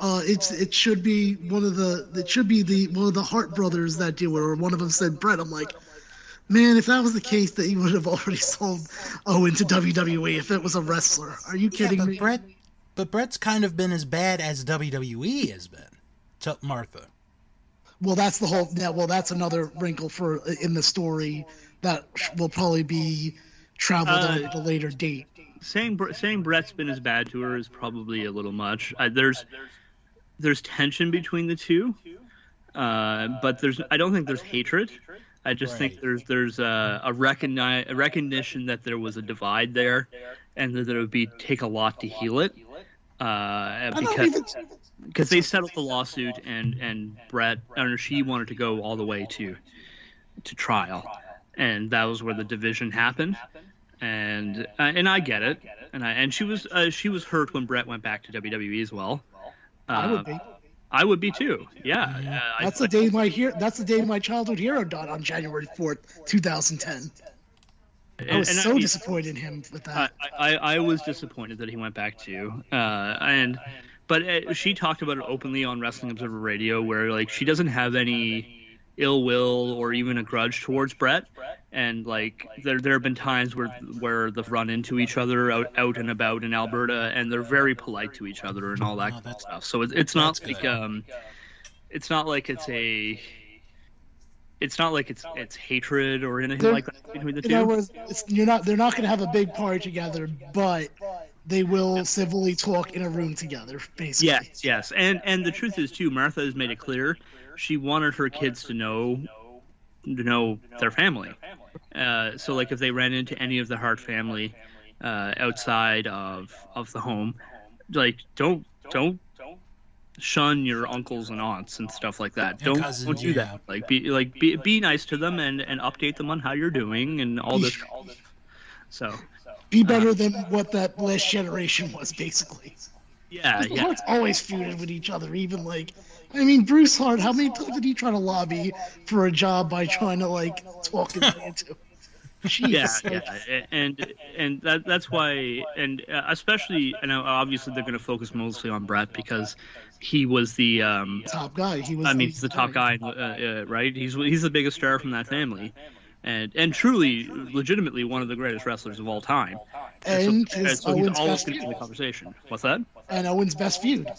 Speaker 2: uh, it's it should be one of the it should be the one of the Hart brothers that do it, or one of them said Brett. I'm like, man, if that was the case, that he would have already sold Owen to WWE if it was a wrestler. Are you
Speaker 1: Yeah,
Speaker 2: kidding
Speaker 1: but
Speaker 2: me?
Speaker 1: Brett, but Brett's kind of been as bad as WWE has been to Martha.
Speaker 2: Well, that's the whole. Yeah, well, that's another wrinkle for in the story that will probably be traveled
Speaker 3: Uh,
Speaker 2: at a later date.
Speaker 3: saying saying Brett's been as bad to her is probably a little much. Uh, there's there's tension between the two, uh, but there's I don't think there's hatred. I just think there's there's a, a, recogni- a recognition that there was a divide there, and that it would be take a lot to heal it. Uh, because because they settled the lawsuit and and Brett or she wanted to go all the way to to trial, and that was where the division happened. And uh, and I get it, and I and she was uh, she was hurt when Brett went back to WWE as well. Uh,
Speaker 2: I would be.
Speaker 3: I would be too. Yeah, uh, I-
Speaker 2: That's the day my hero. That's the day my childhood hero died on January fourth, two thousand ten. I was
Speaker 3: and
Speaker 2: so
Speaker 3: I-
Speaker 2: disappointed in him with that.
Speaker 3: I, I was disappointed that he went back too. Uh, and but uh, she talked about it openly on Wrestling Observer Radio, where like she doesn't have any ill will or even a grudge towards Brett. And like there there have been times where where they've run into each other out, out and about in Alberta, and they're very polite to each other and all that
Speaker 1: Oh,
Speaker 3: kind of stuff. So it's it's not
Speaker 1: that's
Speaker 3: like
Speaker 1: good.
Speaker 3: um, it's not like it's a. It's not like it's it's hatred or anything
Speaker 2: There-
Speaker 3: like that between the
Speaker 2: In other
Speaker 3: two.
Speaker 2: words, it's, you're not. They're not going to have a big party together, but they will civilly talk in a room together. Basically.
Speaker 3: Yes, yes, and and the truth is too. Martha has made it clear she wanted her kids to know to know their family. Uh, so like if they ran into any of the Hart family uh, outside of of the home, like don't don't shun your uncles and aunts and stuff like that. Don't
Speaker 1: cousins,
Speaker 3: don't do
Speaker 1: yeah.
Speaker 3: that. Like be like be be nice to them and and update them on how you're doing and all this. So
Speaker 2: Be better than what that last generation was, basically.
Speaker 3: yeah,
Speaker 2: 'Cause the
Speaker 3: yeah.
Speaker 2: Harts always feuded with each other, even like. I mean, Bruce Hart. How many times did he try to lobby for a job by trying to like talk his way into? Jeez,
Speaker 3: yeah,
Speaker 2: like,
Speaker 3: yeah, and and that that's why, and uh, especially, and obviously they're going to focus mostly on Brett because he was the, um,
Speaker 2: top guy. He was.
Speaker 3: I mean, he's the top guy, uh, uh, right? He's he's the biggest star from that family, and and truly, legitimately one of the greatest wrestlers of all time.
Speaker 2: And
Speaker 3: so,
Speaker 2: his
Speaker 3: so he's
Speaker 2: Owen's
Speaker 3: always
Speaker 2: best
Speaker 3: going to be in the
Speaker 2: feud.
Speaker 3: conversation. What's that?
Speaker 2: And Owen's best feud.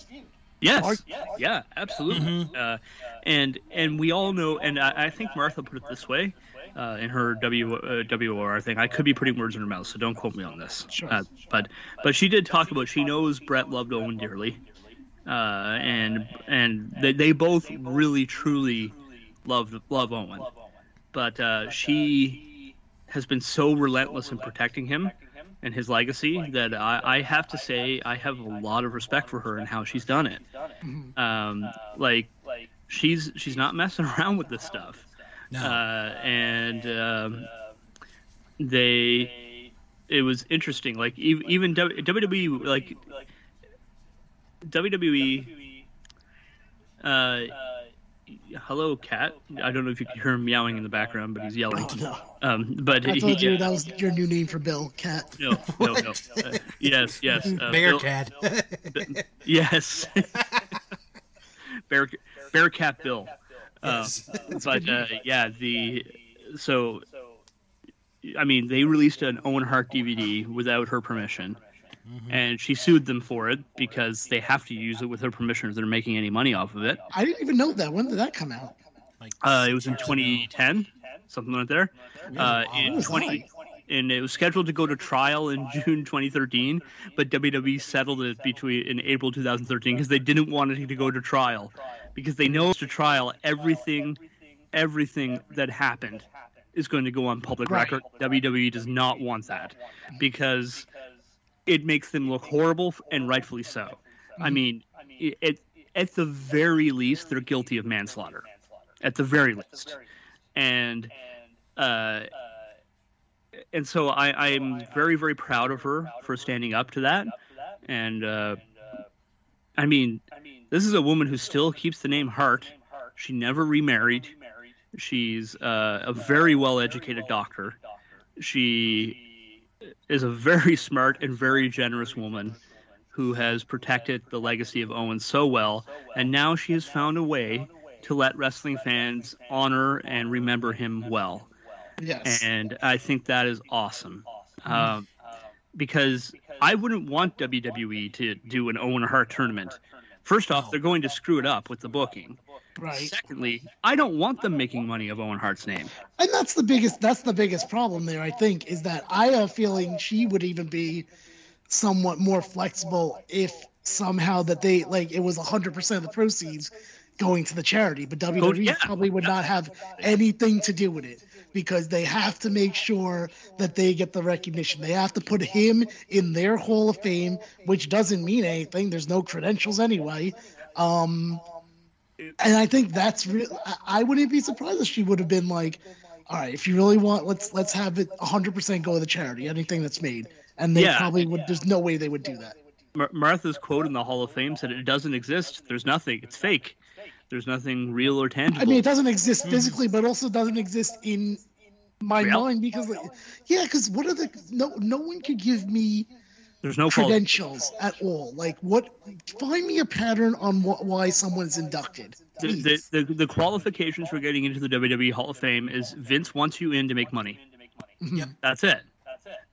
Speaker 3: Yes. Yeah, absolutely. Uh, and and we all know, and I, I think Martha put it this way uh, in her W uh, WOR thing. I could be putting words in her mouth, so don't quote me on this.
Speaker 2: Sure.
Speaker 3: Uh, but but she did talk about she knows Brett loved Owen dearly, uh, and and they, they both really truly love love Owen, but uh, she has been so relentless in protecting him and his legacy that I, I have to say I have a lot of respect for her and how she's done it.
Speaker 2: Mhm.
Speaker 3: Um, like she's she's not messing around with this stuff,
Speaker 1: No.
Speaker 3: uh, and um, they it was interesting. Like ev- even WWE like WWE. Uh, hello, cat. I don't know if you can hear him meowing in the background, but he's yelling.
Speaker 2: Oh, no.
Speaker 3: Um, but
Speaker 2: I
Speaker 3: he,
Speaker 2: told you
Speaker 3: yeah,
Speaker 2: that was your new name for Bill, Cat.
Speaker 3: no, no, no. Uh, yes, yes. Uh,
Speaker 1: Bear
Speaker 3: Bill-
Speaker 1: cat.
Speaker 3: Yes. Bear, Bearcat Bill. Um,
Speaker 1: Yes.
Speaker 3: but uh, yeah, the so I mean they released an Owen Hart DVD without her permission,
Speaker 1: Mhm.
Speaker 3: and she sued them for it because they have to use it with her permission if they're making any money off of it.
Speaker 2: I didn't even know that. When did that come out?
Speaker 3: Uh, it was in
Speaker 1: six years ago.
Speaker 3: 2010, something like there. Uh, in
Speaker 2: was
Speaker 3: 20, and it was scheduled to go to trial in June 2013, but WWE settled it between in April 2013 because they didn't want it to go to trial, because they know to trial everything, everything that happened is going to go on public
Speaker 2: Right.
Speaker 3: record. WWE does not want that because it makes them look horrible, and rightfully so. I mean, it, it, at the very least, they're guilty of manslaughter. At the very least, and uh, and so I, I'm very, very proud of her for standing up to that. And uh, I mean, this is a woman who still keeps the name Hart. She never remarried. She's uh, a very well educated doctor. She is a very smart and very generous woman who has protected the legacy of Owen so well. And now she has found a way to let wrestling fans honor and remember him well
Speaker 2: Yes.
Speaker 3: and I think that is awesome. Um, because I wouldn't want WWE to do an Owen Hart tournament. First off, they're going to screw it up with the booking.
Speaker 2: Right.
Speaker 3: Secondly, I don't want them making money of Owen Hart's name.
Speaker 2: and that's the biggest that's the biggest problem there i think is that i have a feeling she would even be somewhat more flexible if somehow that they like it was 100% of the proceeds going to the charity but wwe
Speaker 3: yeah.
Speaker 2: probably would not have anything to do with it because they have to make sure that they get the recognition they have to put him in their hall of fame which doesn't mean anything there's no credentials anyway um and I think that's real. I- wouldn't be surprised if she would have been like, "All right, if you really want, let's let's have it 100% go to the charity, anything that's made." And they
Speaker 3: Yeah.
Speaker 2: probably would. There's no way they would do that.
Speaker 3: Mar- Martha's quote in the Hall of Fame said, "It doesn't exist. There's nothing. It's fake. There's nothing real or tangible."
Speaker 2: I mean, it doesn't exist physically, but also doesn't exist in my
Speaker 3: Real-
Speaker 2: mind because, like, yeah, because what are the no no one could give me
Speaker 3: There's no quali-
Speaker 2: credentials at all. Like, what? Find me a pattern on wh- why someone's inducted.
Speaker 3: the, the, the, the qualifications for getting into the WWE Hall of Fame is Vince wants you in to make money.
Speaker 2: Mhm.
Speaker 3: That's it.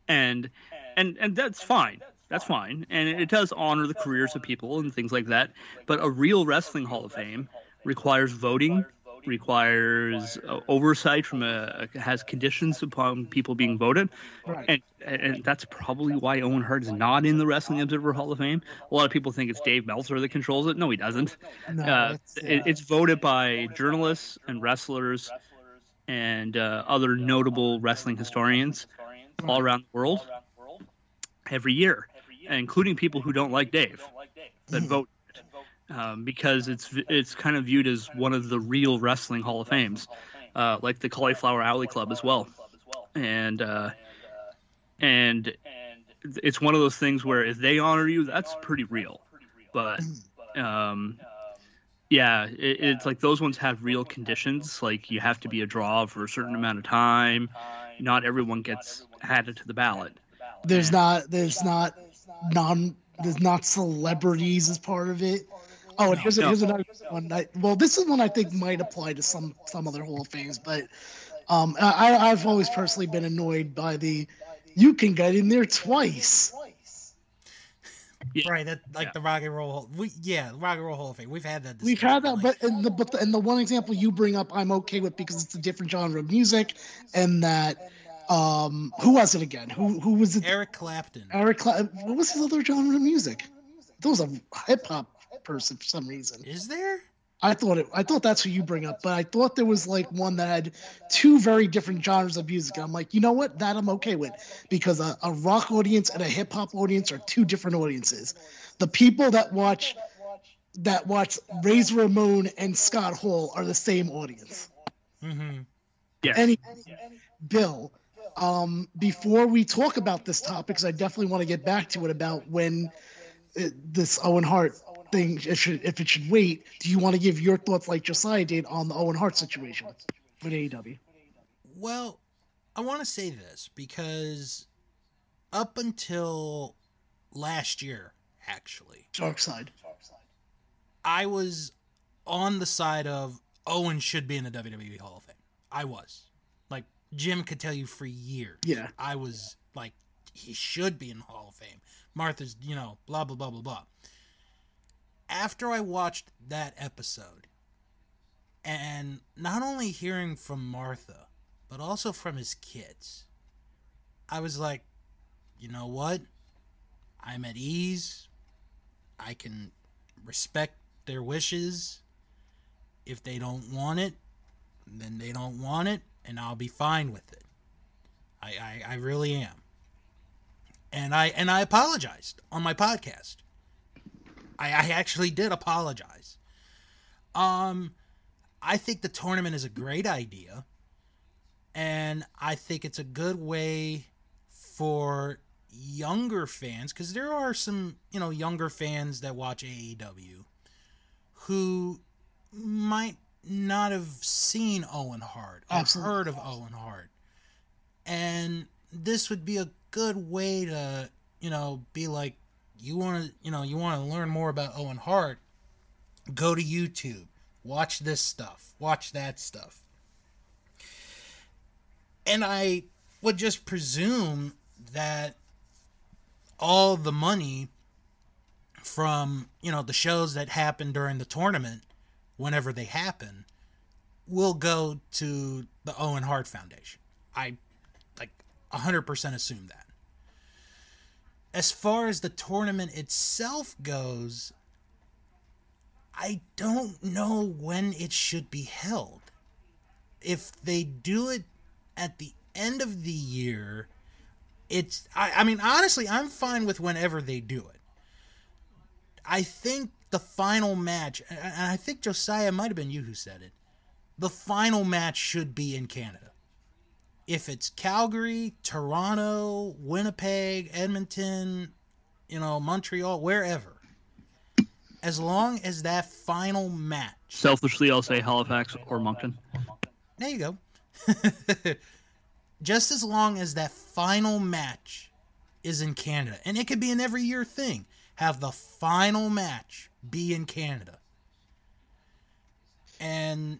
Speaker 3: And and and that's fine. That's fine. And it does honor the careers of people and things like that. But a real wrestling Hall of Fame requires voting, requires uh, oversight from a has conditions upon people being voted. And and that's probably why Owen Hart is not in the Wrestling Observer Hall of Fame. A lot of people think it's Dave Meltzer that controls it. No, he doesn't.
Speaker 2: No,
Speaker 3: Uh,
Speaker 2: it's,
Speaker 3: it, it's voted by journalists and wrestlers and uh, other notable wrestling historians all around the world every year, including people who don't like Dave that vote um, because it's it's kind of viewed as one of the real wrestling Hall of Fames, uh, like the Cauliflower Alley Club as well, and uh, and it's one of those things where if they honor you, that's pretty real, but um, yeah, it, it's like those ones have real conditions. Like you have to be a draw for a certain amount of time. Not everyone gets added to the ballot.
Speaker 2: there's not there's not non there's not celebrities as part of it. Oh, and here's,
Speaker 3: No.
Speaker 2: here's another one. I, well, this is one I think might apply to some some other Hall of Fames, but um, I, I've always personally been annoyed by the you can get in there twice.
Speaker 3: Yeah.
Speaker 1: Right, that like
Speaker 3: Yeah.
Speaker 1: the Rock and Roll. We yeah, Rock and Roll Hall of Fame. We've had that.
Speaker 2: We've had that,
Speaker 1: like-
Speaker 2: but and the but the, and the one example you bring up, I'm okay with because it's a different genre of music, and that um, who was it again? Who who was it?
Speaker 1: Eric Clapton.
Speaker 2: Eric. Cla- what was his other genre of music? There was a hip hop person for some reason.
Speaker 1: Is there?
Speaker 2: I thought it. I thought that's who you bring up, but I thought there was like one that had two very different genres of music. I'm like, you know what? That I'm okay with because a, a rock audience and a hip hop audience are two different audiences. The people that watch that watch Razor Ramon and Scott Hall are the same audience.
Speaker 1: Mm-hmm.
Speaker 3: Yeah.
Speaker 2: Any Bill, um, before we talk about this topic, because I definitely want to get back to it about when it, this Owen Hart thing, it should, if it should wait. Do you want to give your thoughts, like Josiah did, on the Owen Hart situation with AEW?
Speaker 1: Well, I want to say this because up until last year, actually,
Speaker 2: Dark side.
Speaker 1: I was on the side of Owen should be in the WWE Hall of Fame. I was. Like Jim could tell you for years.
Speaker 2: Yeah.
Speaker 1: I was like he should be in the Hall of Fame. Martha's, you know, blah blah blah blah blah. After I watched that episode and not only hearing from Martha, but also from his kids, I was like, you know what? I'm at ease. I can respect their wishes. If they don't want it, then they don't want it, and I'll be fine with it. I, I, I really am. And I and I apologized on my podcast. I, I actually did apologize. Um I think the tournament is a great idea. And I think it's a good way for younger fans because there are some, you know, younger fans that watch AEW who might not have seen Owen Hart or
Speaker 2: Absolutely.
Speaker 1: heard of Owen Hart. And this would be a good way to, you know, be like, you want to, you know, you want to learn more about Owen Hart, go to YouTube, watch this stuff, watch that stuff. And I would just presume that all the money from, you know, the shows that happen during the tournament, whenever they happen, will go to the Owen Hart Foundation. I like 100% assume that. As far as the tournament itself goes, I don't know when it should be held. If they do it at the end of the year, it's I, I mean honestly, I'm fine with whenever they do it. I think the final match, and I think Josiah might have been you who said it. The final match should be in Canada. If it's Calgary, Toronto, Winnipeg, Edmonton, you know, Montreal, wherever, as long as that final match
Speaker 3: Selfishly, I'll say Halifax or Moncton.
Speaker 1: there you go. Just as long as that final match is in Canada, and it could be an every year thing. Have the final match be in Canada, and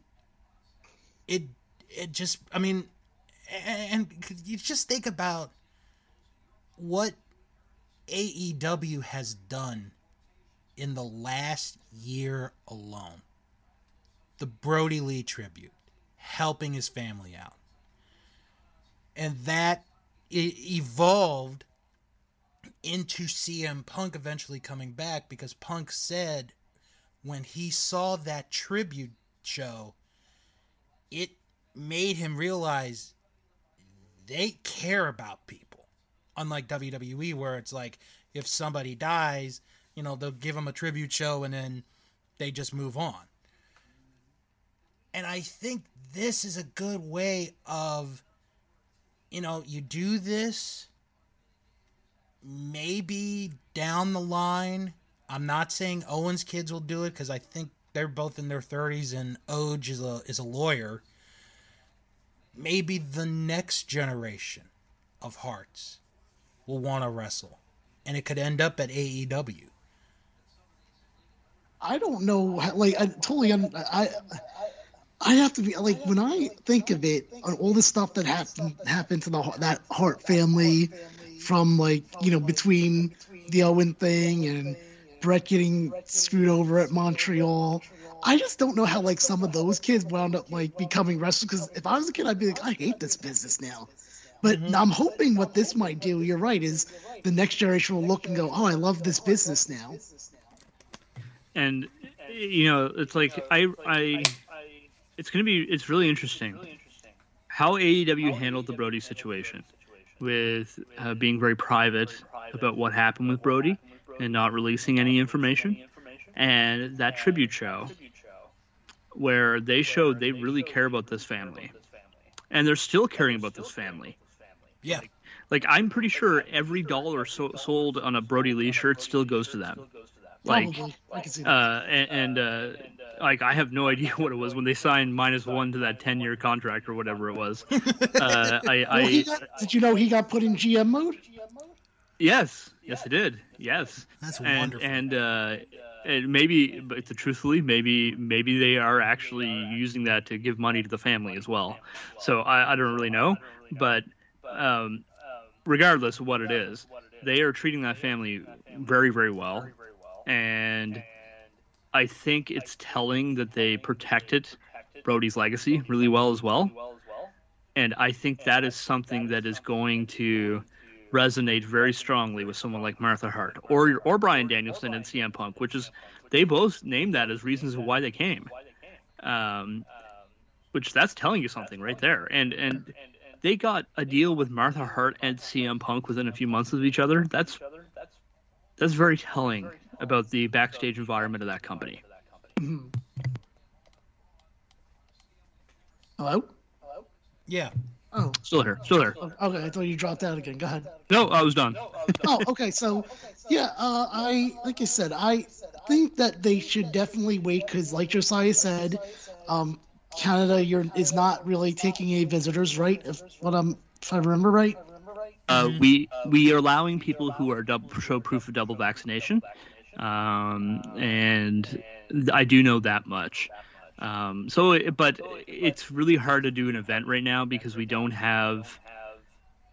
Speaker 1: it it just I mean, and, and you just think about what AEW has done in the last year alone. The Brodie Lee tribute, helping his family out. And that evolved into CM Punk eventually coming back because Punk said when he saw that tribute show, it made him realize they care about people. Unlike WWE, where it's like if somebody dies, you know, they'll give them a tribute show and then they just move on. And I think this is a good way of, you know, you do this, maybe down the line. I'm not saying Owen's kids will do it because I think they're both in their 30s and Oje is a is a lawyer. Maybe the next generation of Harts will want to wrestle, and it could end up at AEW.
Speaker 2: I don't know. Like I totally. I I have to be like when I think of it on all the stuff that happened happened to the that Hart family, from like you know between the Owen thing and Brett getting screwed over at Montreal. I just don't know how like some of those kids wound up like becoming wrestlers. Because if I was a kid, I'd be like, I hate this business now. But I'm hoping what this might do, you're right, is the next generation will look and go, oh, I love this business now.
Speaker 3: and you know it's like i i it's going to be it's really interesting how aew handled the brodie situation with uh, being very private about what happened with brodie and not releasing any information and that tribute show where they showed they really care about this family. and they're still caring about this family.
Speaker 1: Yeah,
Speaker 3: like i'm pretty sure every dollar so- sold on a brodie lee shirt still goes to them. like
Speaker 2: I can see that.
Speaker 3: uh, and, and uh, like I have no idea what it was when they signed minus one to that ten year contract or whatever it was. Uh, I,
Speaker 2: Well, got, did you know he got put in GM mode?
Speaker 3: yes, yes, I did. Yes,
Speaker 1: That's
Speaker 3: and
Speaker 1: wonderful.
Speaker 3: and uh, and maybe, but truthfully, maybe maybe they are actually using that to give money to the family as well. So I, I don't really know, but um, regardless of what it is, they are treating that family very very well, and I think it's telling that they protected Brodie's legacy really well as well. and I think that is something that is going to resonate very strongly with someone like Martha Hart or or Bryan Danielson and CM Punk, which is they both named that as reasons why they came. Um, which that's telling you something right there. And and they got a deal with Martha Hart and CM Punk within a few months of each other. That's that's very telling about the backstage environment of that company.
Speaker 2: Hello. Hello?
Speaker 1: Yeah.
Speaker 2: Oh,
Speaker 3: Still here, still here.
Speaker 2: okay. I thought you dropped out again. Go ahead.
Speaker 3: No, I was done.
Speaker 2: oh, okay. So, yeah, uh, I like I said, I think that they should definitely wait because, like Josiah said, um, Canada you're, is not really taking any visitors, right? If what I'm, if I remember right.
Speaker 3: Uh, we we are allowing people who are double show proof of double vaccination, um, and I do know that much. Um, so, but it's really hard to do an event right now because we don't have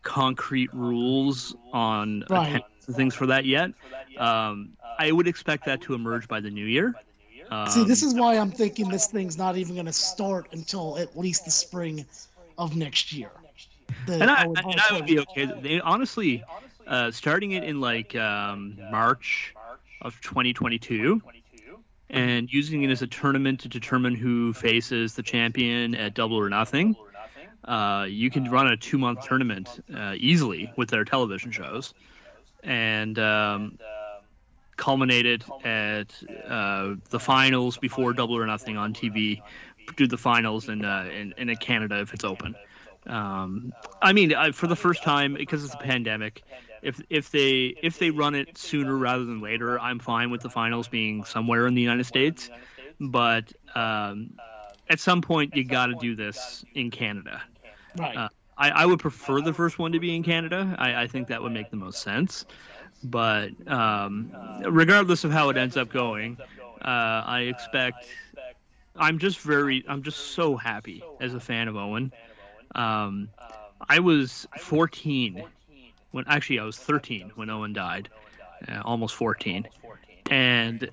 Speaker 3: concrete rules on
Speaker 2: Right.
Speaker 3: things for that yet. Um, I would expect that to emerge by the new year. Um,
Speaker 2: See, this is why I'm thinking this thing's not even going to start until at least the spring of next year. The
Speaker 3: and I,
Speaker 2: Owen
Speaker 3: and I would be okay. They honestly, uh, starting it in like um, March of 2022, and using it as a tournament to determine who faces the champion at Double or Nothing. Uh, you can run a two-month tournament uh, easily with their television shows, and um, culminate it at uh, the finals before Double or Nothing on TV. Do the finals in uh, in, in Canada if it's open. Um, I mean, I, for the first time because it's a pandemic, if if they if they run it sooner rather than later, I'm fine with the finals being somewhere in the United States. But um, at some point, you got to do this in Canada.
Speaker 2: Right.
Speaker 3: Uh, I, I would prefer the first one to be in Canada. I, I think that would make the most sense. But um, regardless of how it ends up going, uh, I expect. I'm just very. I'm just so happy as a fan of Owen. Um, I was 14 when actually I was 13 when Owen died, uh, almost 14, and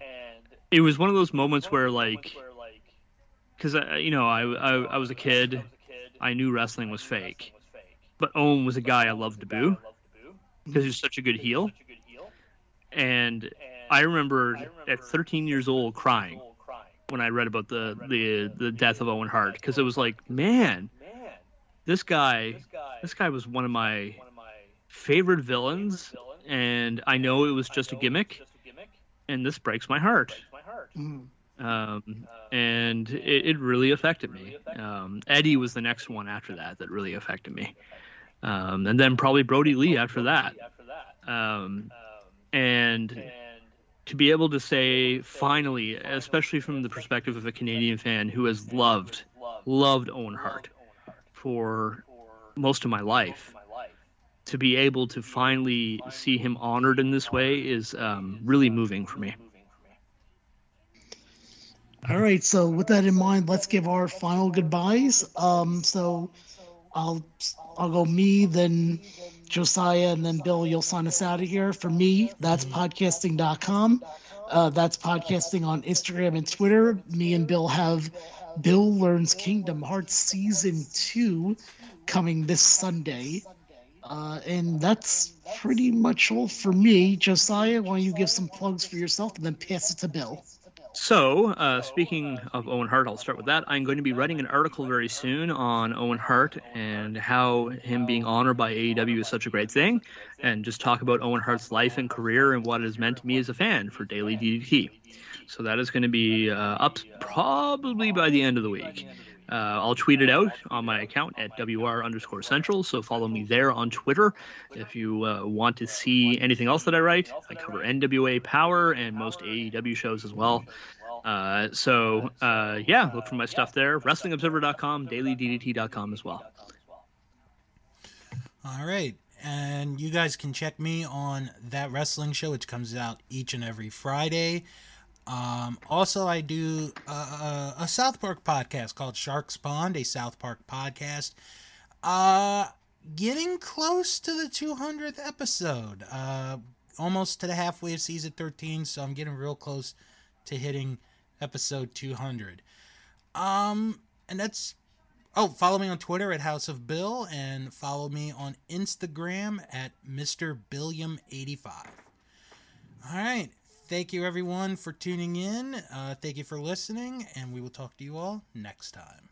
Speaker 3: it was one of those moments where like, because you know, I, I I was a kid, I knew wrestling was fake, but Owen was a guy I loved to boo because he was such a good heel, and I remember at 13 years old crying when I read about the the the death of Owen Hart because it was like, man, this guy, this guy was one of my favorite villains, and I know it was just a gimmick, and this breaks my heart.
Speaker 2: Mhm.
Speaker 3: Um, and it, it really affected me. Um, Eddie was the next one after that that really affected me, um, and then probably Brodie Lee after that. Um, and to be able to say finally, especially from the perspective of a Canadian fan who has loved, loved Owen Hart for most of my life, to be able to finally see him honored in this way is um, really moving for me.
Speaker 2: All right. So with that in mind, let's give our final goodbyes. Um, so I'll I'll go me, then Josiah, and then Bill. You'll sign us out of here. For me, that's podcasting.com. Uh, that's podcasting on Instagram and Twitter. Me and Bill have Bill Learns Kingdom Hearts season two coming this Sunday. Uh, and that's pretty much all for me. Josiah, why don't you give some plugs for yourself and then pass it to Bill?
Speaker 3: So, uh, speaking of Owen Hart, I'll start with that. I'm going to be writing an article very soon on Owen Hart and how him being honored by AEW is such a great thing, and just talk about Owen Hart's life and career and what it has meant to me as a fan for Daily DDT. So that is going to be uh, up probably by the end of the week. Uh, I'll tweet it out on my account at WR underscore central. So follow me there on Twitter if you uh, want to see anything else that I write. I cover NWA Power and most AEW shows as well. Uh, so uh, yeah, look for my stuff there. WrestlingObserver.com, DailyDDT.com as well.
Speaker 1: All right. And you guys can check me on that wrestling show, which comes out each and every Friday. Um, also, I do a, a, a South Park podcast called Sharks Pond, a South Park podcast. Uh, getting close to the 200th episode. Uh, almost to the halfway of season 13, so I'm getting real close to hitting episode 200. Um, and that's Oh, follow me on Twitter at House of Bill and follow me on Instagram at Mr. Billiam85. All right. Thank you, everyone, for tuning in. Uh, thank you for listening, and we will talk to you all next time.